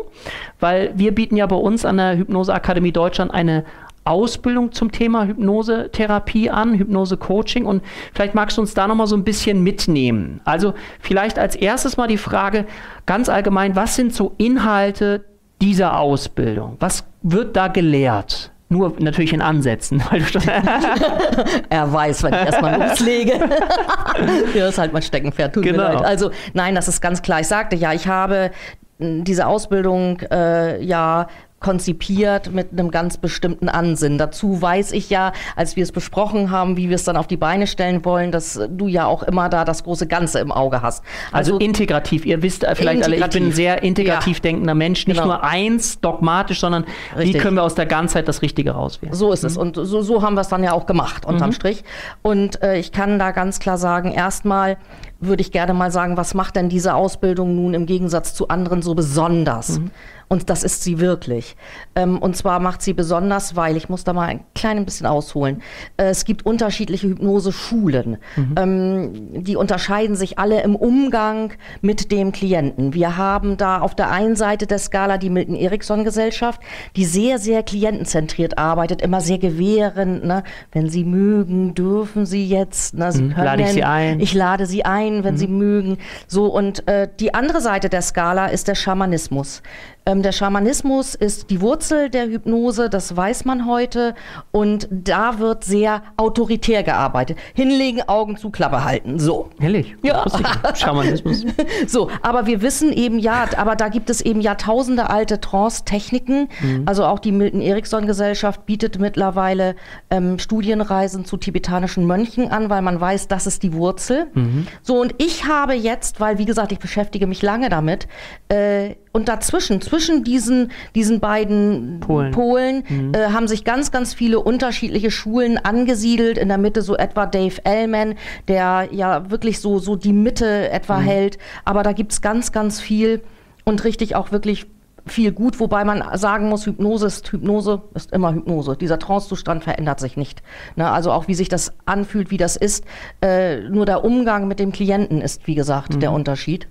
weil wir bieten ja bei uns an der Hypnoseakademie Deutschland eine Ausbildung zum Thema Hypnosetherapie an, Hypnose-Coaching und vielleicht magst du uns da nochmal so ein bisschen mitnehmen. Also vielleicht als erstes mal die Frage ganz allgemein, was sind so Inhalte dieser Ausbildung? Was wird da gelehrt? Nur natürlich in Ansätzen. Weil du er weiß, wenn ich erstmal loslege. ja, ist halt mein Steckenpferd. Tut genau. mir leid. Also, nein, das ist ganz klar. Ich sagte ja, ich habe diese Ausbildung äh, ja konzipiert mit einem ganz bestimmten Ansinn. Dazu weiß ich ja, als wir es besprochen haben, wie wir es dann auf die Beine stellen wollen, dass du ja auch immer da das große Ganze im Auge hast. Also, also integrativ. Ihr wisst vielleicht alle, ich bin ein sehr integrativ ja. denkender Mensch. Nicht genau. nur eins dogmatisch, sondern Richtig. wie können wir aus der Ganzheit das Richtige rauswählen. So ist mhm. es. Und so, so haben wir es dann ja auch gemacht, unterm mhm. Strich. Und äh, ich kann da ganz klar sagen, erstmal würde ich gerne mal sagen, was macht denn diese Ausbildung nun im Gegensatz zu anderen so besonders? Mhm. Und das ist sie wirklich. Ähm, und zwar macht sie besonders, weil, ich muss da mal ein klein bisschen ausholen, äh, es gibt unterschiedliche Hypnoseschulen. Mhm. Ähm, die unterscheiden sich alle im Umgang mit dem Klienten. Wir haben da auf der einen Seite der Skala die Milton-Erickson-Gesellschaft, die sehr, sehr klientenzentriert arbeitet, immer sehr gewährend. Ne? Wenn Sie mögen, dürfen Sie jetzt. Ne? Sie mhm. lade ich Sie ein. Ich lade Sie ein, wenn mhm. Sie mögen. So, und äh, die andere Seite der Skala ist der Schamanismus. Ähm, der Schamanismus ist die Wurzel der Hypnose, das weiß man heute. Und da wird sehr autoritär gearbeitet. Hinlegen, Augen zu, Klappe halten. So. Ehrlich? Ja. Schamanismus. so, aber wir wissen eben ja, aber da gibt es eben Jahrtausende alte Trance-Techniken. Mhm. Also auch die Milton-Erickson-Gesellschaft bietet mittlerweile ähm, Studienreisen zu tibetanischen Mönchen an, weil man weiß, das ist die Wurzel. Mhm. So, und ich habe jetzt, weil wie gesagt, ich beschäftige mich lange damit, äh, und dazwischen, zwischen diesen, diesen beiden Polen, Polen mhm. äh, haben sich ganz, ganz viele unterschiedliche Schulen angesiedelt. In der Mitte so etwa Dave Ellman, der ja wirklich so, so die Mitte etwa mhm. hält. Aber da gibt es ganz, ganz viel und richtig auch wirklich viel gut, wobei man sagen muss, Hypnose ist Hypnose, ist immer Hypnose. Dieser Trancezustand verändert sich nicht. Ne? Also auch wie sich das anfühlt, wie das ist. Äh, nur der Umgang mit dem Klienten ist, wie gesagt, mhm. der Unterschied.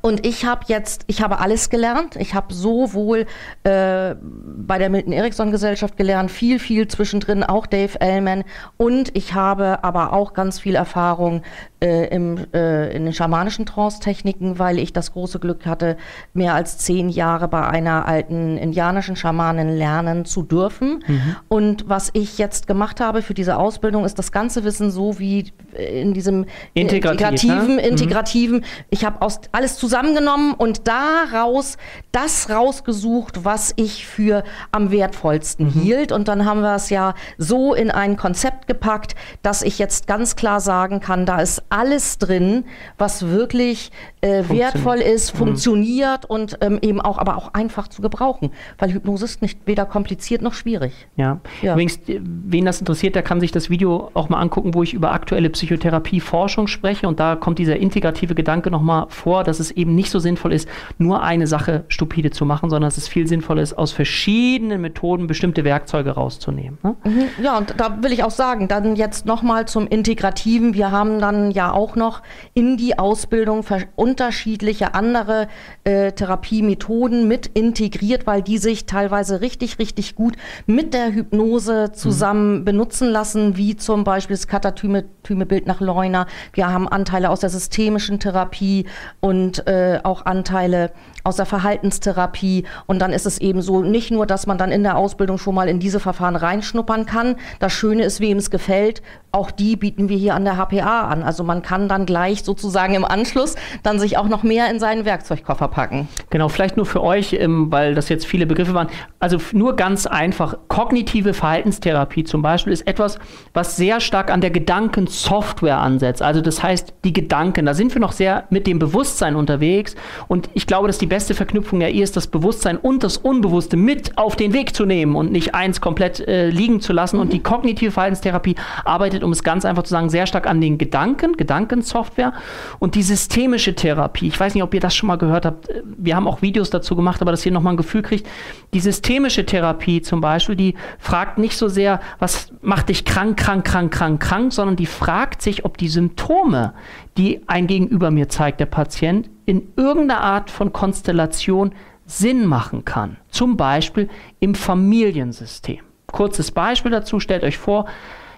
Und ich habe jetzt, ich habe alles gelernt. Ich habe sowohl äh, bei der Milton Erickson Gesellschaft gelernt, viel, viel zwischendrin, auch Dave Ellman. Und ich habe aber auch ganz viel Erfahrung äh, im, äh, in den schamanischen Trance-Techniken, weil ich das große Glück hatte, mehr als zehn Jahre bei einer alten indianischen Schamanin lernen zu dürfen. Mhm. Und was ich jetzt gemacht habe für diese Ausbildung, ist das ganze Wissen so wie in diesem Integrativ, integrativen, ne? integrativen. Mhm. Ich habe aus alles alles zusammengenommen und daraus das rausgesucht, was ich für am wertvollsten mhm. hielt. Und dann haben wir es ja so in ein Konzept gepackt, dass ich jetzt ganz klar sagen kann, da ist alles drin, was wirklich äh, wertvoll ist, mhm. funktioniert und ähm, eben auch, aber auch einfach zu gebrauchen. Weil Hypnose ist nicht weder kompliziert noch schwierig. Ja. ja. Übrigens, wen das interessiert, der kann sich das Video auch mal angucken, wo ich über aktuelle Psychotherapie-Forschung spreche und da kommt dieser integrative Gedanke nochmal vor, dass es eben nicht so sinnvoll ist, nur eine Sache stupide zu machen, sondern dass es viel sinnvoller ist, aus verschiedenen Methoden bestimmte Werkzeuge rauszunehmen. Ne? Mhm. Ja, und da will ich auch sagen, dann jetzt nochmal zum Integrativen. Wir haben dann ja auch noch in die Ausbildung unterschiedliche andere äh, Therapiemethoden mit integriert, weil die sich teilweise richtig, richtig gut mit der Hypnose zusammen mhm. benutzen lassen, wie zum Beispiel das Katatyme-Bild nach Leuner. Wir haben Anteile aus der systemischen Therapie und äh, auch Anteile aus der Verhaltenstherapie. Und dann ist es eben so, nicht nur, dass man dann in der Ausbildung schon mal in diese Verfahren reinschnuppern kann. Das Schöne ist, wem es gefällt, auch die bieten wir hier an der HPA an. Also man kann dann gleich sozusagen im Anschluss dann sich auch noch mehr in seinen Werkzeugkoffer packen. Genau, vielleicht nur für euch, ähm, weil das jetzt viele Begriffe waren. Also nur ganz einfach, kognitive Verhaltenstherapie zum Beispiel ist etwas, was sehr stark an der Gedankensoftware ansetzt. Also das heißt, die Gedanken, da sind wir noch sehr mit dem Bewusstsein unterwegs. Und ich glaube, dass die beste Verknüpfung ja eher ist, das Bewusstsein und das Unbewusste mit auf den Weg zu nehmen und nicht eins komplett äh, liegen zu lassen. Und die kognitive Verhaltenstherapie arbeitet, um es ganz einfach zu sagen, sehr stark an den Gedanken, Gedankensoftware und die systemische Therapie. Ich weiß nicht, ob ihr das schon mal gehört habt. Wir haben auch Videos dazu gemacht, aber dass ihr nochmal ein Gefühl kriegt. Die systemische Therapie zum Beispiel, die fragt nicht so sehr, was macht dich krank, krank, krank, krank, krank, sondern die fragt sich, ob die Symptome, die ein Gegenüber mir zeigt, der Patient, in irgendeiner Art von Konstellation Sinn machen kann. Zum Beispiel im Familiensystem. Kurzes Beispiel dazu, stellt euch vor,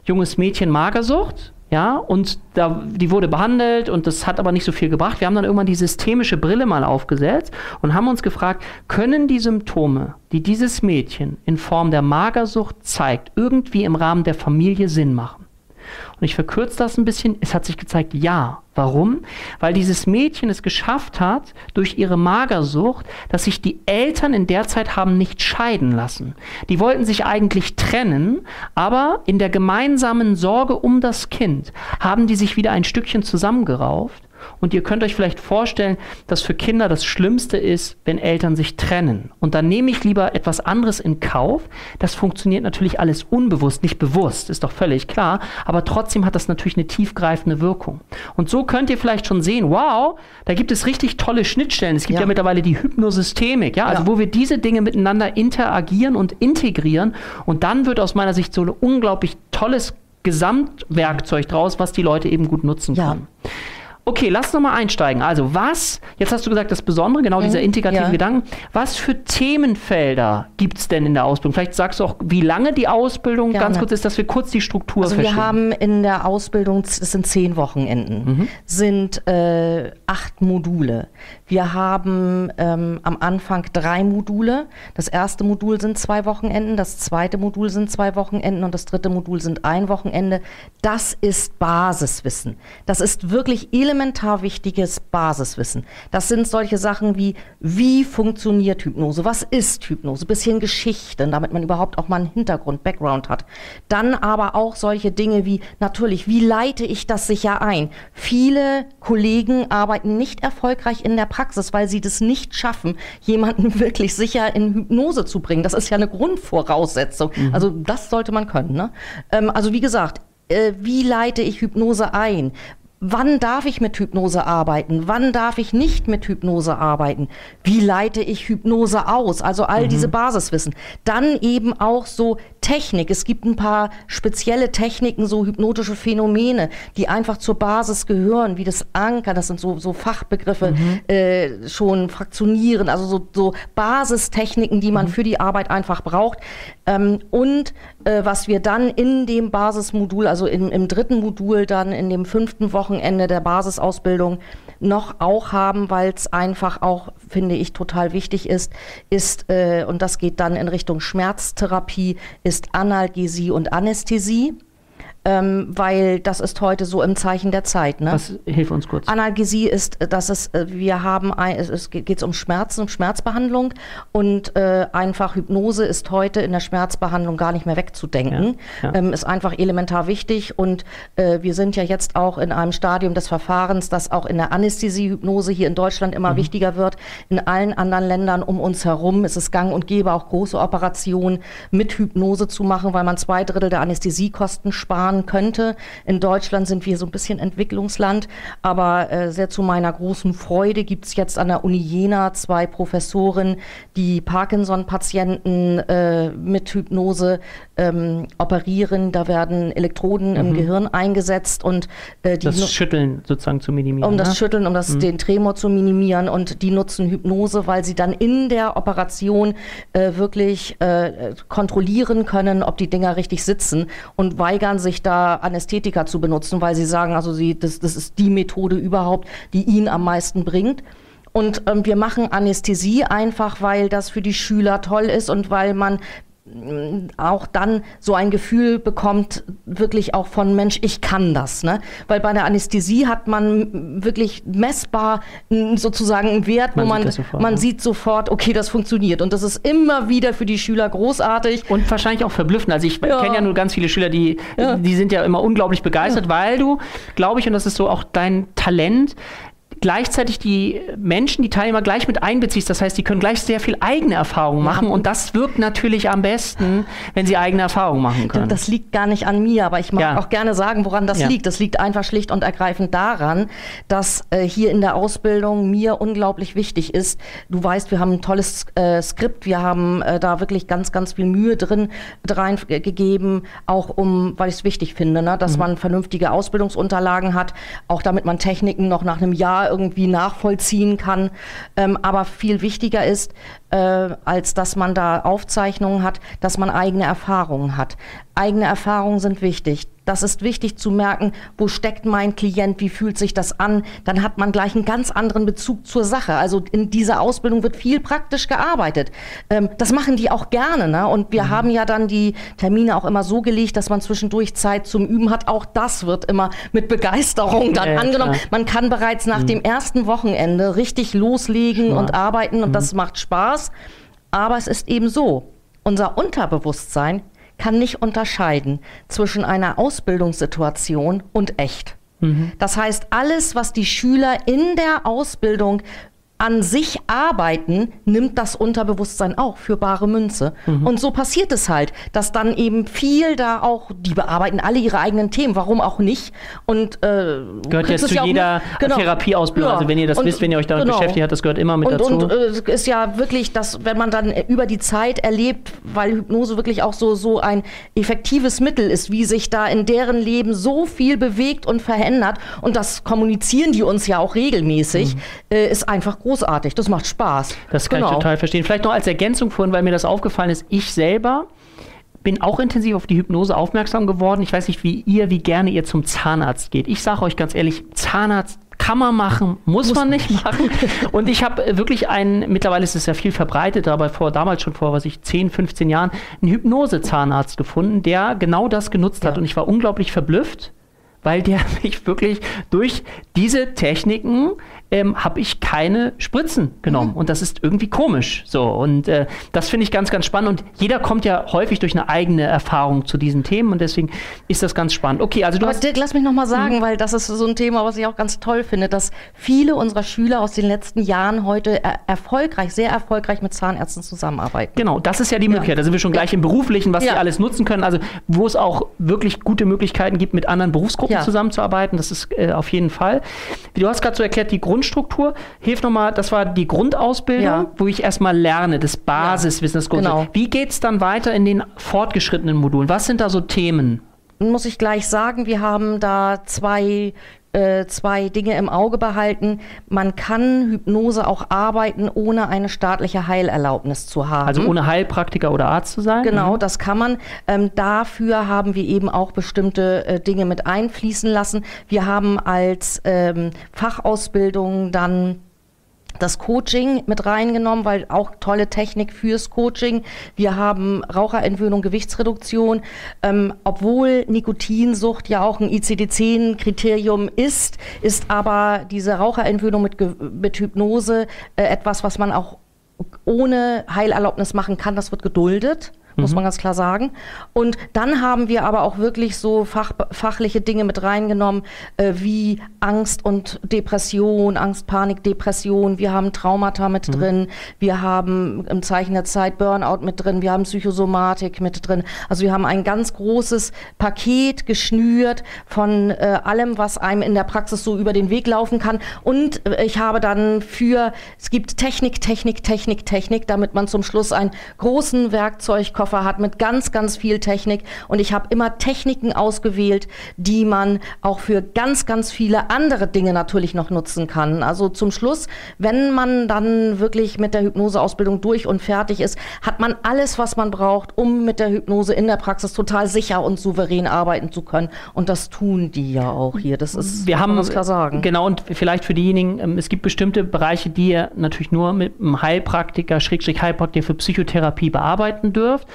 junges Mädchen Magersucht, ja, und da, die wurde behandelt und das hat aber nicht so viel gebracht. Wir haben dann irgendwann die systemische Brille mal aufgesetzt und haben uns gefragt, können die Symptome, die dieses Mädchen in Form der Magersucht zeigt, irgendwie im Rahmen der Familie Sinn machen? Und ich verkürze das ein bisschen. Es hat sich gezeigt, ja. Warum? Weil dieses Mädchen es geschafft hat, durch ihre Magersucht, dass sich die Eltern in der Zeit haben nicht scheiden lassen. Die wollten sich eigentlich trennen, aber in der gemeinsamen Sorge um das Kind haben die sich wieder ein Stückchen zusammengerauft und ihr könnt euch vielleicht vorstellen, dass für Kinder das Schlimmste ist, wenn Eltern sich trennen. Und dann nehme ich lieber etwas anderes in Kauf. Das funktioniert natürlich alles unbewusst, nicht bewusst, ist doch völlig klar. Aber trotzdem hat das natürlich eine tiefgreifende Wirkung. Und so könnt ihr vielleicht schon sehen, wow, da gibt es richtig tolle Schnittstellen. Es gibt ja, ja mittlerweile die Hypnosystemik, ja, also ja. wo wir diese Dinge miteinander interagieren und integrieren. Und dann wird aus meiner Sicht so ein unglaublich tolles Gesamtwerkzeug draus, was die Leute eben gut nutzen ja. können. Okay, lass noch mal einsteigen. Also was, jetzt hast du gesagt, das Besondere, genau mhm, dieser integrative ja. Gedanken, was für Themenfelder gibt es denn in der Ausbildung? Vielleicht sagst du auch, wie lange die Ausbildung Gerne. ganz kurz ist, dass wir kurz die Struktur also verstehen. Wir haben in der Ausbildung, das sind zehn Wochenenden, mhm. sind äh, acht Module. Wir haben ähm, am Anfang drei Module. Das erste Modul sind zwei Wochenenden, das zweite Modul sind zwei Wochenenden und das dritte Modul sind ein Wochenende. Das ist Basiswissen. Das ist wirklich elementar elementar wichtiges Basiswissen. Das sind solche Sachen wie, wie funktioniert Hypnose? Was ist Hypnose? Bisschen Geschichten, damit man überhaupt auch mal einen Hintergrund, Background hat. Dann aber auch solche Dinge wie, natürlich, wie leite ich das sicher ein? Viele Kollegen arbeiten nicht erfolgreich in der Praxis, weil sie das nicht schaffen, jemanden wirklich sicher in Hypnose zu bringen. Das ist ja eine Grundvoraussetzung. Mhm. Also das sollte man können. Ne? Ähm, also wie gesagt, äh, wie leite ich Hypnose ein? Wann darf ich mit Hypnose arbeiten, wann darf ich nicht mit Hypnose arbeiten, wie leite ich Hypnose aus, also all mhm. diese Basiswissen. Dann eben auch so Technik. Es gibt ein paar spezielle Techniken, so hypnotische Phänomene, die einfach zur Basis gehören, wie das Anker, das sind so, so Fachbegriffe, mhm. äh, schon fraktionieren, also so, so Basistechniken, die man mhm. für die Arbeit einfach braucht. Ähm, und äh, was wir dann in dem Basismodul, also in, im dritten Modul, dann in dem fünften Wochenende der Basisausbildung noch auch haben, weil es einfach auch, finde ich, total wichtig ist, ist, äh, und das geht dann in Richtung Schmerztherapie, ist Analgesie und Anästhesie ähm, weil das ist heute so im Zeichen der Zeit. Ne? Was hilft uns kurz? Analgesie ist, äh, dass es, äh, wir haben, ein, es geht um Schmerzen, um Schmerzbehandlung und äh, einfach Hypnose ist heute in der Schmerzbehandlung gar nicht mehr wegzudenken. Ja, ja. Ähm, ist einfach elementar wichtig und äh, wir sind ja jetzt auch in einem Stadium des Verfahrens, das auch in der Anästhesie-Hypnose hier in Deutschland immer mhm. wichtiger wird. In allen anderen Ländern um uns herum ist es gang und gäbe, auch große Operationen mit Hypnose zu machen, weil man zwei Drittel der Anästhesiekosten sparen lernen könnte. In Deutschland sind wir so ein bisschen Entwicklungsland, aber äh, sehr zu meiner großen Freude gibt es jetzt an der Uni Jena zwei Professoren, die Parkinson-Patienten äh, mit Hypnose ähm, operieren. Da werden Elektroden mhm. im Gehirn eingesetzt und äh, die das Schütteln sozusagen zu minimieren. Um das ne? Schütteln, um das, mhm. den Tremor zu minimieren und die nutzen Hypnose, weil sie dann in der Operation äh, wirklich äh, kontrollieren können, ob die Dinger richtig sitzen und weigern sich da Anästhetika zu benutzen, weil sie sagen, also sie, das, das ist die Methode überhaupt, die ihnen am meisten bringt. Und ähm, wir machen Anästhesie einfach, weil das für die Schüler toll ist und weil man auch dann so ein Gefühl bekommt, wirklich auch von Mensch, ich kann das. Ne? Weil bei der Anästhesie hat man wirklich messbar sozusagen einen Wert, man wo man, sofort, man ja. sieht sofort, okay, das funktioniert. Und das ist immer wieder für die Schüler großartig. Und wahrscheinlich auch verblüffend. Also ich ja. kenne ja nur ganz viele Schüler, die, ja. die sind ja immer unglaublich begeistert, weil du, glaube ich, und das ist so auch dein Talent, gleichzeitig die Menschen, die Teilnehmer gleich mit einbeziehst. Das heißt, die können gleich sehr viel eigene Erfahrungen machen und das wirkt natürlich am besten, wenn sie eigene Erfahrungen machen können. Das liegt gar nicht an mir, aber ich mag ja. auch gerne sagen, woran das ja. liegt. Das liegt einfach schlicht und ergreifend daran, dass äh, hier in der Ausbildung mir unglaublich wichtig ist. Du weißt, wir haben ein tolles äh, Skript, wir haben äh, da wirklich ganz, ganz viel Mühe drin reingegeben, auch um, weil ich es wichtig finde, ne, dass mhm. man vernünftige Ausbildungsunterlagen hat, auch damit man Techniken noch nach einem Jahr irgendwie nachvollziehen kann. Ähm, aber viel wichtiger ist, äh, als dass man da Aufzeichnungen hat, dass man eigene Erfahrungen hat. Eigene Erfahrungen sind wichtig. Das ist wichtig zu merken, wo steckt mein Klient, wie fühlt sich das an. Dann hat man gleich einen ganz anderen Bezug zur Sache. Also in dieser Ausbildung wird viel praktisch gearbeitet. Ähm, das machen die auch gerne. Ne? Und wir mhm. haben ja dann die Termine auch immer so gelegt, dass man zwischendurch Zeit zum Üben hat. Auch das wird immer mit Begeisterung dann ja, angenommen. Klar. Man kann bereits nach mhm. dem ersten Wochenende richtig loslegen Spaß. und arbeiten und mhm. das macht Spaß. Aber es ist eben so, unser Unterbewusstsein kann nicht unterscheiden zwischen einer Ausbildungssituation und echt. Mhm. Das heißt, alles, was die Schüler in der Ausbildung an sich arbeiten, nimmt das Unterbewusstsein auch für bare Münze. Mhm. Und so passiert es halt, dass dann eben viel da auch, die bearbeiten alle ihre eigenen Themen, warum auch nicht? Und äh, gehört jetzt zu ja jeder genau. Therapieausbildung. Ja. Also wenn ihr das und, wisst, wenn ihr euch damit genau. beschäftigt habt, das gehört immer mit und, dazu. Und es äh, ist ja wirklich, dass wenn man dann über die Zeit erlebt, weil Hypnose wirklich auch so so ein effektives Mittel ist, wie sich da in deren Leben so viel bewegt und verändert und das kommunizieren die uns ja auch regelmäßig, mhm. äh, ist einfach großartig. Das macht Spaß. Das kann genau. ich total verstehen. Vielleicht noch als Ergänzung vorhin, weil mir das aufgefallen ist, ich selber bin auch intensiv auf die Hypnose aufmerksam geworden. Ich weiß nicht, wie ihr, wie gerne ihr zum Zahnarzt geht. Ich sage euch ganz ehrlich, Zahnarzt kann man machen, muss, muss man nicht machen. Und ich habe wirklich einen, mittlerweile ist es ja viel verbreitet, aber vor damals schon vor, was ich, 10, 15 Jahren, einen Hypnose-Zahnarzt gefunden, der genau das genutzt ja. hat. Und ich war unglaublich verblüfft, weil der mich wirklich durch diese Techniken ähm, habe ich keine Spritzen genommen. Mhm. Und das ist irgendwie komisch. So. Und äh, das finde ich ganz, ganz spannend. Und jeder kommt ja häufig durch eine eigene Erfahrung zu diesen Themen und deswegen ist das ganz spannend. Okay, also du Aber hast. Dirk, lass mich nochmal sagen, mhm. weil das ist so ein Thema, was ich auch ganz toll finde, dass viele unserer Schüler aus den letzten Jahren heute er erfolgreich, sehr erfolgreich mit Zahnärzten zusammenarbeiten. Genau, das ist ja die Möglichkeit. Ja. Da sind wir schon gleich ja. im Beruflichen, was ja. sie alles nutzen können. Also wo es auch wirklich gute Möglichkeiten gibt, mit anderen Berufsgruppen zusammenzuarbeiten. Das ist äh, auf jeden Fall. Du hast gerade so erklärt, die Grund Grundstruktur. Hilf nochmal, das war die Grundausbildung, ja. wo ich erstmal lerne, das Basiswissen, das Genau. Wie geht es dann weiter in den fortgeschrittenen Modulen? Was sind da so Themen? Muss ich gleich sagen, wir haben da zwei äh, zwei Dinge im Auge behalten. Man kann Hypnose auch arbeiten, ohne eine staatliche Heilerlaubnis zu haben. Also ohne Heilpraktiker oder Arzt zu sein? Genau, mhm. das kann man. Ähm, dafür haben wir eben auch bestimmte äh, Dinge mit einfließen lassen. Wir haben als ähm, Fachausbildung dann das Coaching mit reingenommen, weil auch tolle Technik fürs Coaching. Wir haben Raucherentwöhnung, Gewichtsreduktion. Ähm, obwohl Nikotinsucht ja auch ein ICD-10-Kriterium ist, ist aber diese Raucherentwöhnung mit, mit Hypnose äh, etwas, was man auch ohne Heilerlaubnis machen kann. Das wird geduldet muss mhm. man ganz klar sagen. Und dann haben wir aber auch wirklich so fach, fachliche Dinge mit reingenommen, äh, wie Angst und Depression, Angst, Panik, Depression. Wir haben Traumata mit mhm. drin. Wir haben im Zeichen der Zeit Burnout mit drin. Wir haben Psychosomatik mit drin. Also wir haben ein ganz großes Paket geschnürt von äh, allem, was einem in der Praxis so über den Weg laufen kann. Und äh, ich habe dann für, es gibt Technik, Technik, Technik, Technik, damit man zum Schluss einen großen Werkzeugkoffer hat mit ganz, ganz viel Technik. Und ich habe immer Techniken ausgewählt, die man auch für ganz, ganz viele andere Dinge natürlich noch nutzen kann. Also zum Schluss, wenn man dann wirklich mit der Hypnoseausbildung durch und fertig ist, hat man alles, was man braucht, um mit der Hypnose in der Praxis total sicher und souverän arbeiten zu können. Und das tun die ja auch hier. Das ist, wir haben das klar sagen. Genau, und vielleicht für diejenigen, ähm, es gibt bestimmte Bereiche, die ihr natürlich nur mit einem Heilpraktiker, Schrägstrich Heilpraktiker für Psychotherapie bearbeiten dürft.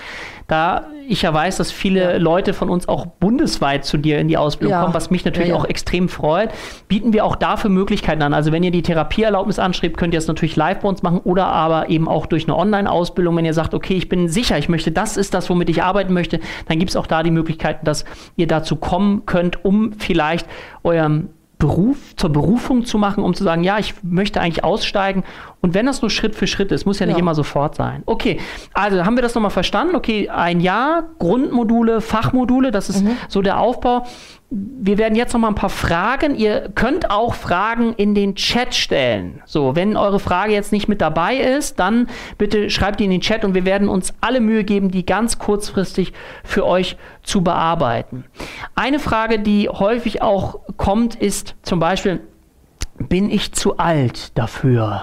Da ich ja weiß, dass viele ja. Leute von uns auch bundesweit zu dir in die Ausbildung ja. kommen, was mich natürlich ja, auch extrem freut, bieten wir auch dafür Möglichkeiten an. Also wenn ihr die Therapieerlaubnis anschreibt, könnt ihr es natürlich live bei uns machen oder aber eben auch durch eine Online-Ausbildung, wenn ihr sagt, okay, ich bin sicher, ich möchte, das ist das, womit ich arbeiten möchte, dann gibt es auch da die Möglichkeiten, dass ihr dazu kommen könnt, um vielleicht eurem Beruf, zur Berufung zu machen, um zu sagen, ja, ich möchte eigentlich aussteigen. Und wenn das nur Schritt für Schritt ist, muss ja nicht ja. immer sofort sein. Okay, also haben wir das nochmal verstanden? Okay, ein Jahr, Grundmodule, Fachmodule, das ist mhm. so der Aufbau wir werden jetzt noch mal ein paar Fragen. Ihr könnt auch Fragen in den Chat stellen. So, wenn eure Frage jetzt nicht mit dabei ist, dann bitte schreibt die in den Chat und wir werden uns alle Mühe geben, die ganz kurzfristig für euch zu bearbeiten. Eine Frage, die häufig auch kommt, ist zum Beispiel, bin ich zu alt dafür,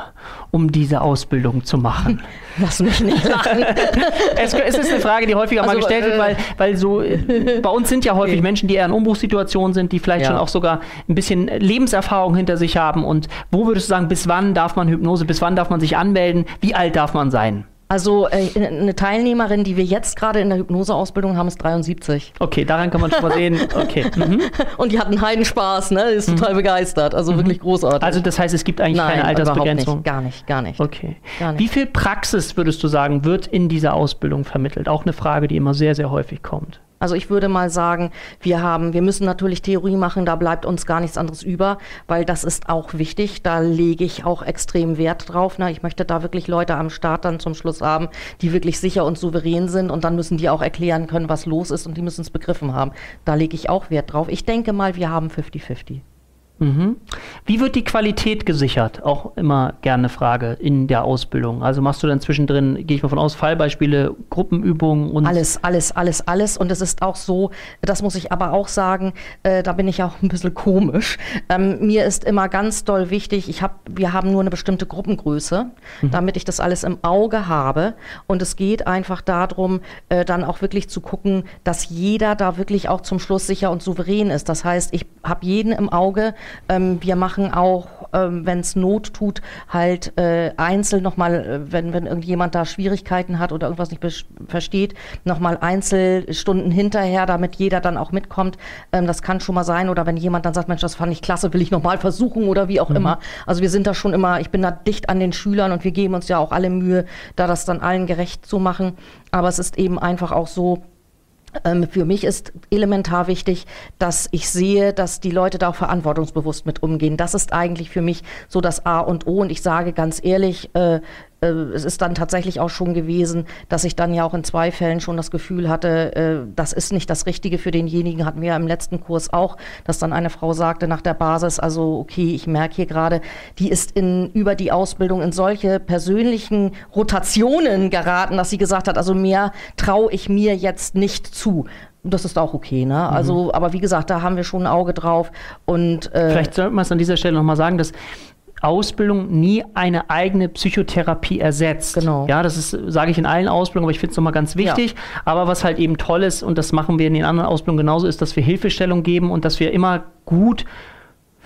um diese Ausbildung zu machen? Lass mich nicht lachen. es, es, ist eine Frage, die häufiger also, mal gestellt wird, weil, weil so äh, bei uns sind ja häufig okay. Menschen, die eher in Umbruchssituationen sind, die vielleicht ja. schon auch sogar ein bisschen Lebenserfahrung hinter sich haben. Und wo würdest du sagen, bis wann darf man Hypnose, bis wann darf man sich anmelden, wie alt darf man sein? Also äh, eine Teilnehmerin, die wir jetzt gerade in der Hypnoseausbildung haben, ist 73. Okay, daran kann man schon mal sehen. Okay. Mhm. Und die hat einen Heidenspaß, ne? Die ist mhm. total begeistert. Also mhm. wirklich großartig. Also das heißt, es gibt eigentlich Nein, keine Altersbegrenzung. Nicht, gar nicht, gar nicht. Okay. Gar nicht. Wie viel Praxis würdest du sagen, wird in dieser Ausbildung vermittelt? Auch eine Frage, die immer sehr, sehr häufig kommt. Also ich würde mal sagen, wir haben, wir müssen natürlich Theorie machen, da bleibt uns gar nichts anderes über, weil das ist auch wichtig. Da lege ich auch extrem Wert drauf. Ne? Ich möchte da wirklich Leute am Start dann zum Schluss haben, die wirklich sicher und souverän sind und dann müssen die auch erklären können, was los ist und die müssen es begriffen haben. Da lege ich auch Wert drauf. Ich denke mal, wir haben 50-50. Mhm. Wie wird die Qualität gesichert? Auch immer gerne eine Frage in der Ausbildung. Also machst du dann zwischendrin, gehe ich mal von aus, Fallbeispiele, Gruppenübungen und. Alles, alles, alles, alles. Und es ist auch so, das muss ich aber auch sagen, äh, da bin ich auch ein bisschen komisch. Ähm, mir ist immer ganz doll wichtig, ich hab, wir haben nur eine bestimmte Gruppengröße, mhm. damit ich das alles im Auge habe. Und es geht einfach darum, äh, dann auch wirklich zu gucken, dass jeder da wirklich auch zum Schluss sicher und souverän ist. Das heißt, ich habe jeden im Auge, ähm, wir machen auch, ähm, wenn es Not tut, halt äh, einzeln nochmal, äh, wenn, wenn irgendjemand da Schwierigkeiten hat oder irgendwas nicht versteht, nochmal Einzelstunden hinterher, damit jeder dann auch mitkommt. Ähm, das kann schon mal sein. Oder wenn jemand dann sagt, Mensch, das fand ich klasse, will ich nochmal versuchen oder wie auch mhm. immer. Also wir sind da schon immer, ich bin da dicht an den Schülern und wir geben uns ja auch alle Mühe, da das dann allen gerecht zu machen. Aber es ist eben einfach auch so, ähm, für mich ist elementar wichtig, dass ich sehe, dass die Leute da auch verantwortungsbewusst mit umgehen. Das ist eigentlich für mich so das A und O. Und ich sage ganz ehrlich, äh, es ist dann tatsächlich auch schon gewesen, dass ich dann ja auch in zwei Fällen schon das Gefühl hatte, äh, das ist nicht das Richtige für denjenigen, hatten wir ja im letzten Kurs auch, dass dann eine Frau sagte nach der Basis, also okay, ich merke hier gerade, die ist in, über die Ausbildung in solche persönlichen Rotationen geraten, dass sie gesagt hat, also mehr traue ich mir jetzt nicht zu das ist auch okay, ne? Mhm. Also, aber wie gesagt, da haben wir schon ein Auge drauf und äh vielleicht sollte man es an dieser Stelle nochmal sagen, dass Ausbildung nie eine eigene Psychotherapie ersetzt. Genau. Ja, das ist, sage ich in allen Ausbildungen, aber ich finde es nochmal ganz wichtig. Ja. Aber was halt eben toll ist, und das machen wir in den anderen Ausbildungen genauso, ist, dass wir Hilfestellung geben und dass wir immer gut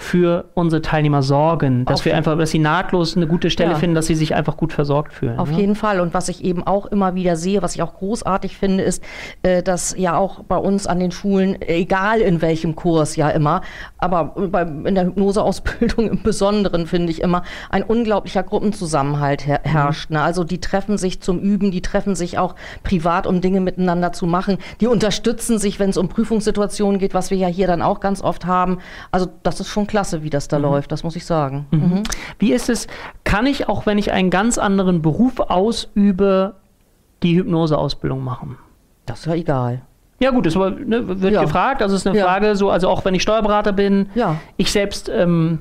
für unsere Teilnehmer sorgen, dass Auf wir einfach, dass sie nahtlos eine gute Stelle Ja. finden, dass sie sich einfach gut versorgt fühlen. Auf ne? jeden Fall. Und was ich eben auch immer wieder sehe, was ich auch großartig finde, ist, äh, dass ja auch bei uns an den Schulen, egal in welchem Kurs ja immer, aber bei, in der Hypnoseausbildung im Besonderen finde ich immer, ein unglaublicher Gruppenzusammenhalt her herrscht. Ne? Also die treffen sich zum Üben, die treffen sich auch privat, um Dinge miteinander zu machen. Die unterstützen sich, wenn es um Prüfungssituationen geht, was wir ja hier dann auch ganz oft haben. Also das ist schon klasse, wie das da läuft, das muss ich sagen. Mhm. Wie ist es, kann ich auch, wenn ich einen ganz anderen Beruf ausübe, die Hypnoseausbildung machen? Das ist ja egal. Ja gut, das ne, wird Ja. gefragt, also es ist eine Ja. Frage, so, also auch wenn ich Steuerberater bin, Ja. ich selbst ähm,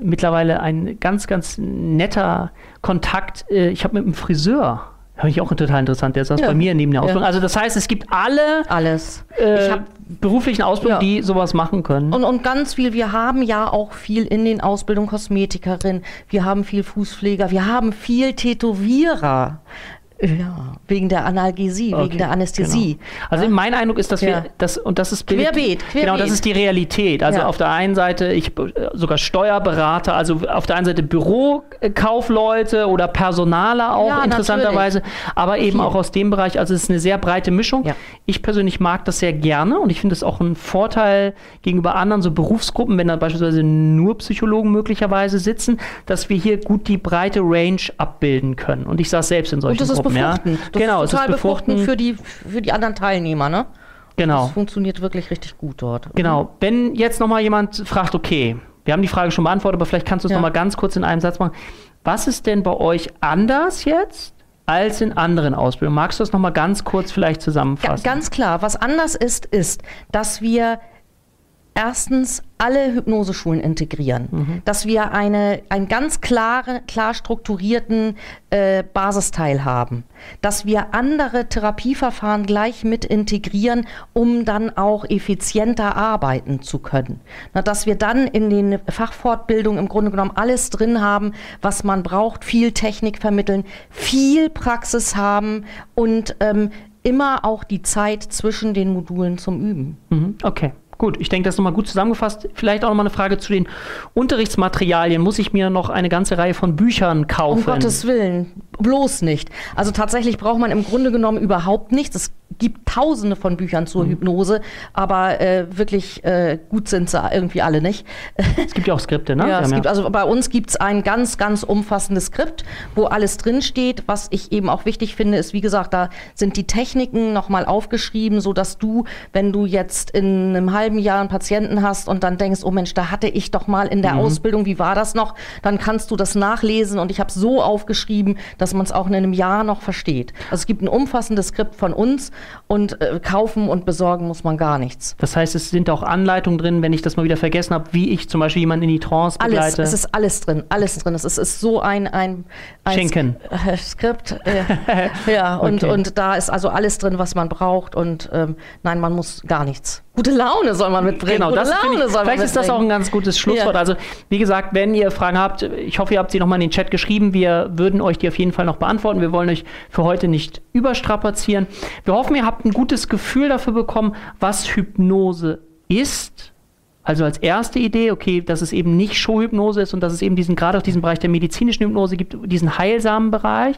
mittlerweile ein ganz, ganz netter Kontakt, äh, ich habe mit einem Friseur, habe ich auch total interessant, der saß Ja. bei mir neben der Ja. Ausbildung. Also das heißt, es gibt alle Alles. äh, beruflichen Ausbildungen, Ja. die sowas machen können. Und, und ganz viel, wir haben ja auch viel in den Ausbildungen Kosmetikerin, wir haben viel Fußpfleger, wir haben viel Tätowierer. Ja, wegen der Analgesie, Okay, wegen der Anästhesie. Genau. Also mein Eindruck ist, dass Ja. wir das und das ist Bild- Querbeet, Genau, das querbeet. ist die Realität. Also Ja. auf der einen Seite ich sogar Steuerberater, also auf der einen Seite Bürokaufleute oder Personaler auch Ja, interessanterweise, aber eben Viel. auch aus dem Bereich. Also es ist eine sehr breite Mischung. Ja. Ich persönlich mag das sehr gerne und ich finde es auch ein Vorteil gegenüber anderen so Berufsgruppen, wenn da beispielsweise nur Psychologen möglicherweise sitzen, dass wir hier gut die breite Range abbilden können. Und ich saß selbst in solchen Gruppen. Befruchtend. Ja. Das genau, es ist befruchtend für die, für die anderen Teilnehmer, ne? Genau. Das funktioniert wirklich richtig gut dort. Genau. Wenn jetzt nochmal jemand fragt, okay, wir haben die Frage schon beantwortet, aber vielleicht kannst du es Ja. nochmal ganz kurz in einem Satz machen. Was ist denn bei euch anders jetzt als in anderen Ausbildungen? Magst du das nochmal ganz kurz vielleicht zusammenfassen? ganz klar, was anders ist, ist, dass wir erstens alle Hypnoseschulen integrieren, Mhm. dass wir eine, einen ganz klare, klar strukturierten äh, Basisteil haben, dass wir andere Therapieverfahren gleich mit integrieren, um dann auch effizienter arbeiten zu können. Na, dass wir dann in den Fachfortbildungen im Grunde genommen alles drin haben, was man braucht, viel Technik vermitteln, viel Praxis haben und ähm, immer auch die Zeit zwischen den Modulen zum Üben. Mhm, Okay. Gut, ich denke, das ist nochmal gut zusammengefasst. Vielleicht auch nochmal eine Frage zu den Unterrichtsmaterialien. Muss ich mir noch eine ganze Reihe von Büchern kaufen? Um Gottes Willen, bloß nicht. Also tatsächlich braucht man im Grunde genommen überhaupt nichts. Es gibt tausende von Büchern Mhm. zur Hypnose, aber äh, wirklich äh, gut sind sie irgendwie alle nicht. Es gibt ja auch Skripte, ne? Ja, es gibt, also bei uns gibt es ein ganz, ganz umfassendes Skript, wo alles drinsteht. Was ich eben auch wichtig finde, ist, wie gesagt, da sind die Techniken nochmal aufgeschrieben, sodass du, wenn du jetzt in einem halben Jahr einen Patienten hast und dann denkst, oh Mensch, da hatte ich doch mal in der Ausbildung, wie war das noch? Dann kannst du das nachlesen und ich habe so aufgeschrieben, dass man es auch in einem Jahr noch versteht. Also es gibt ein umfassendes Skript von uns und äh, kaufen und besorgen muss man gar nichts. Das heißt, es sind auch Anleitungen drin, wenn ich das mal wieder vergessen habe, wie ich zum Beispiel jemanden in die Trance Alles, begleite. es ist alles drin, alles drin. Es ist, es ist so ein, ein, ein Schinken. Äh, Skript. Äh, ja, und, Okay. und da ist also alles drin, was man braucht. Und ähm, nein, man muss gar nichts. Gute Laune soll man mitbringen. Genau, Gute das Laune ich, soll man vielleicht ist das auch ein ganz gutes Schlusswort. Ja. Also, wie gesagt, wenn ihr Fragen habt, ich hoffe, ihr habt sie nochmal in den Chat geschrieben. Wir würden euch die auf jeden Fall noch beantworten. Wir wollen euch für heute nicht überstrapazieren. Wir hoffen, ihr habt ein gutes Gefühl dafür bekommen, was Hypnose ist. Also als erste Idee, okay, dass es eben nicht Showhypnose ist und dass es eben diesen, gerade auch diesen Bereich der medizinischen Hypnose gibt, diesen heilsamen Bereich,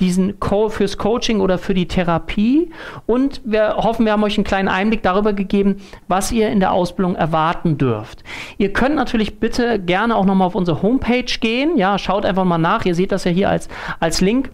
diesen Co fürs Coaching oder für die Therapie. Und wir hoffen, wir haben euch einen kleinen Einblick darüber gegeben, was ihr in der Ausbildung erwarten dürft. Ihr könnt natürlich bitte gerne auch nochmal auf unsere Homepage gehen. Ja, schaut einfach mal nach. Ihr seht das ja hier als, als Link,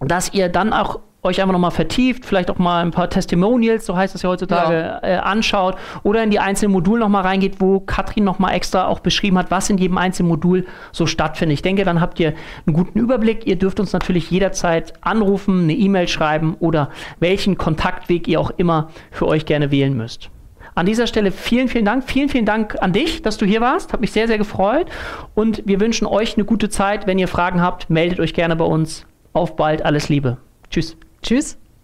dass ihr dann auch euch einfach nochmal vertieft, vielleicht auch mal ein paar Testimonials, so heißt es ja heutzutage, äh, anschaut oder in die einzelnen Module nochmal reingeht, wo Katrin nochmal extra auch beschrieben hat, was in jedem einzelnen Modul so stattfindet. Ich denke, dann habt ihr einen guten Überblick. Ihr dürft uns natürlich jederzeit anrufen, eine E-Mail schreiben oder welchen Kontaktweg ihr auch immer für euch gerne wählen müsst. An dieser Stelle vielen, vielen Dank. Vielen, vielen Dank an dich, dass du hier warst. Hat mich sehr, sehr gefreut. Und wir wünschen euch eine gute Zeit. Wenn ihr Fragen habt, meldet euch gerne bei uns. Auf bald. Alles Liebe. Tschüss. Tschüss.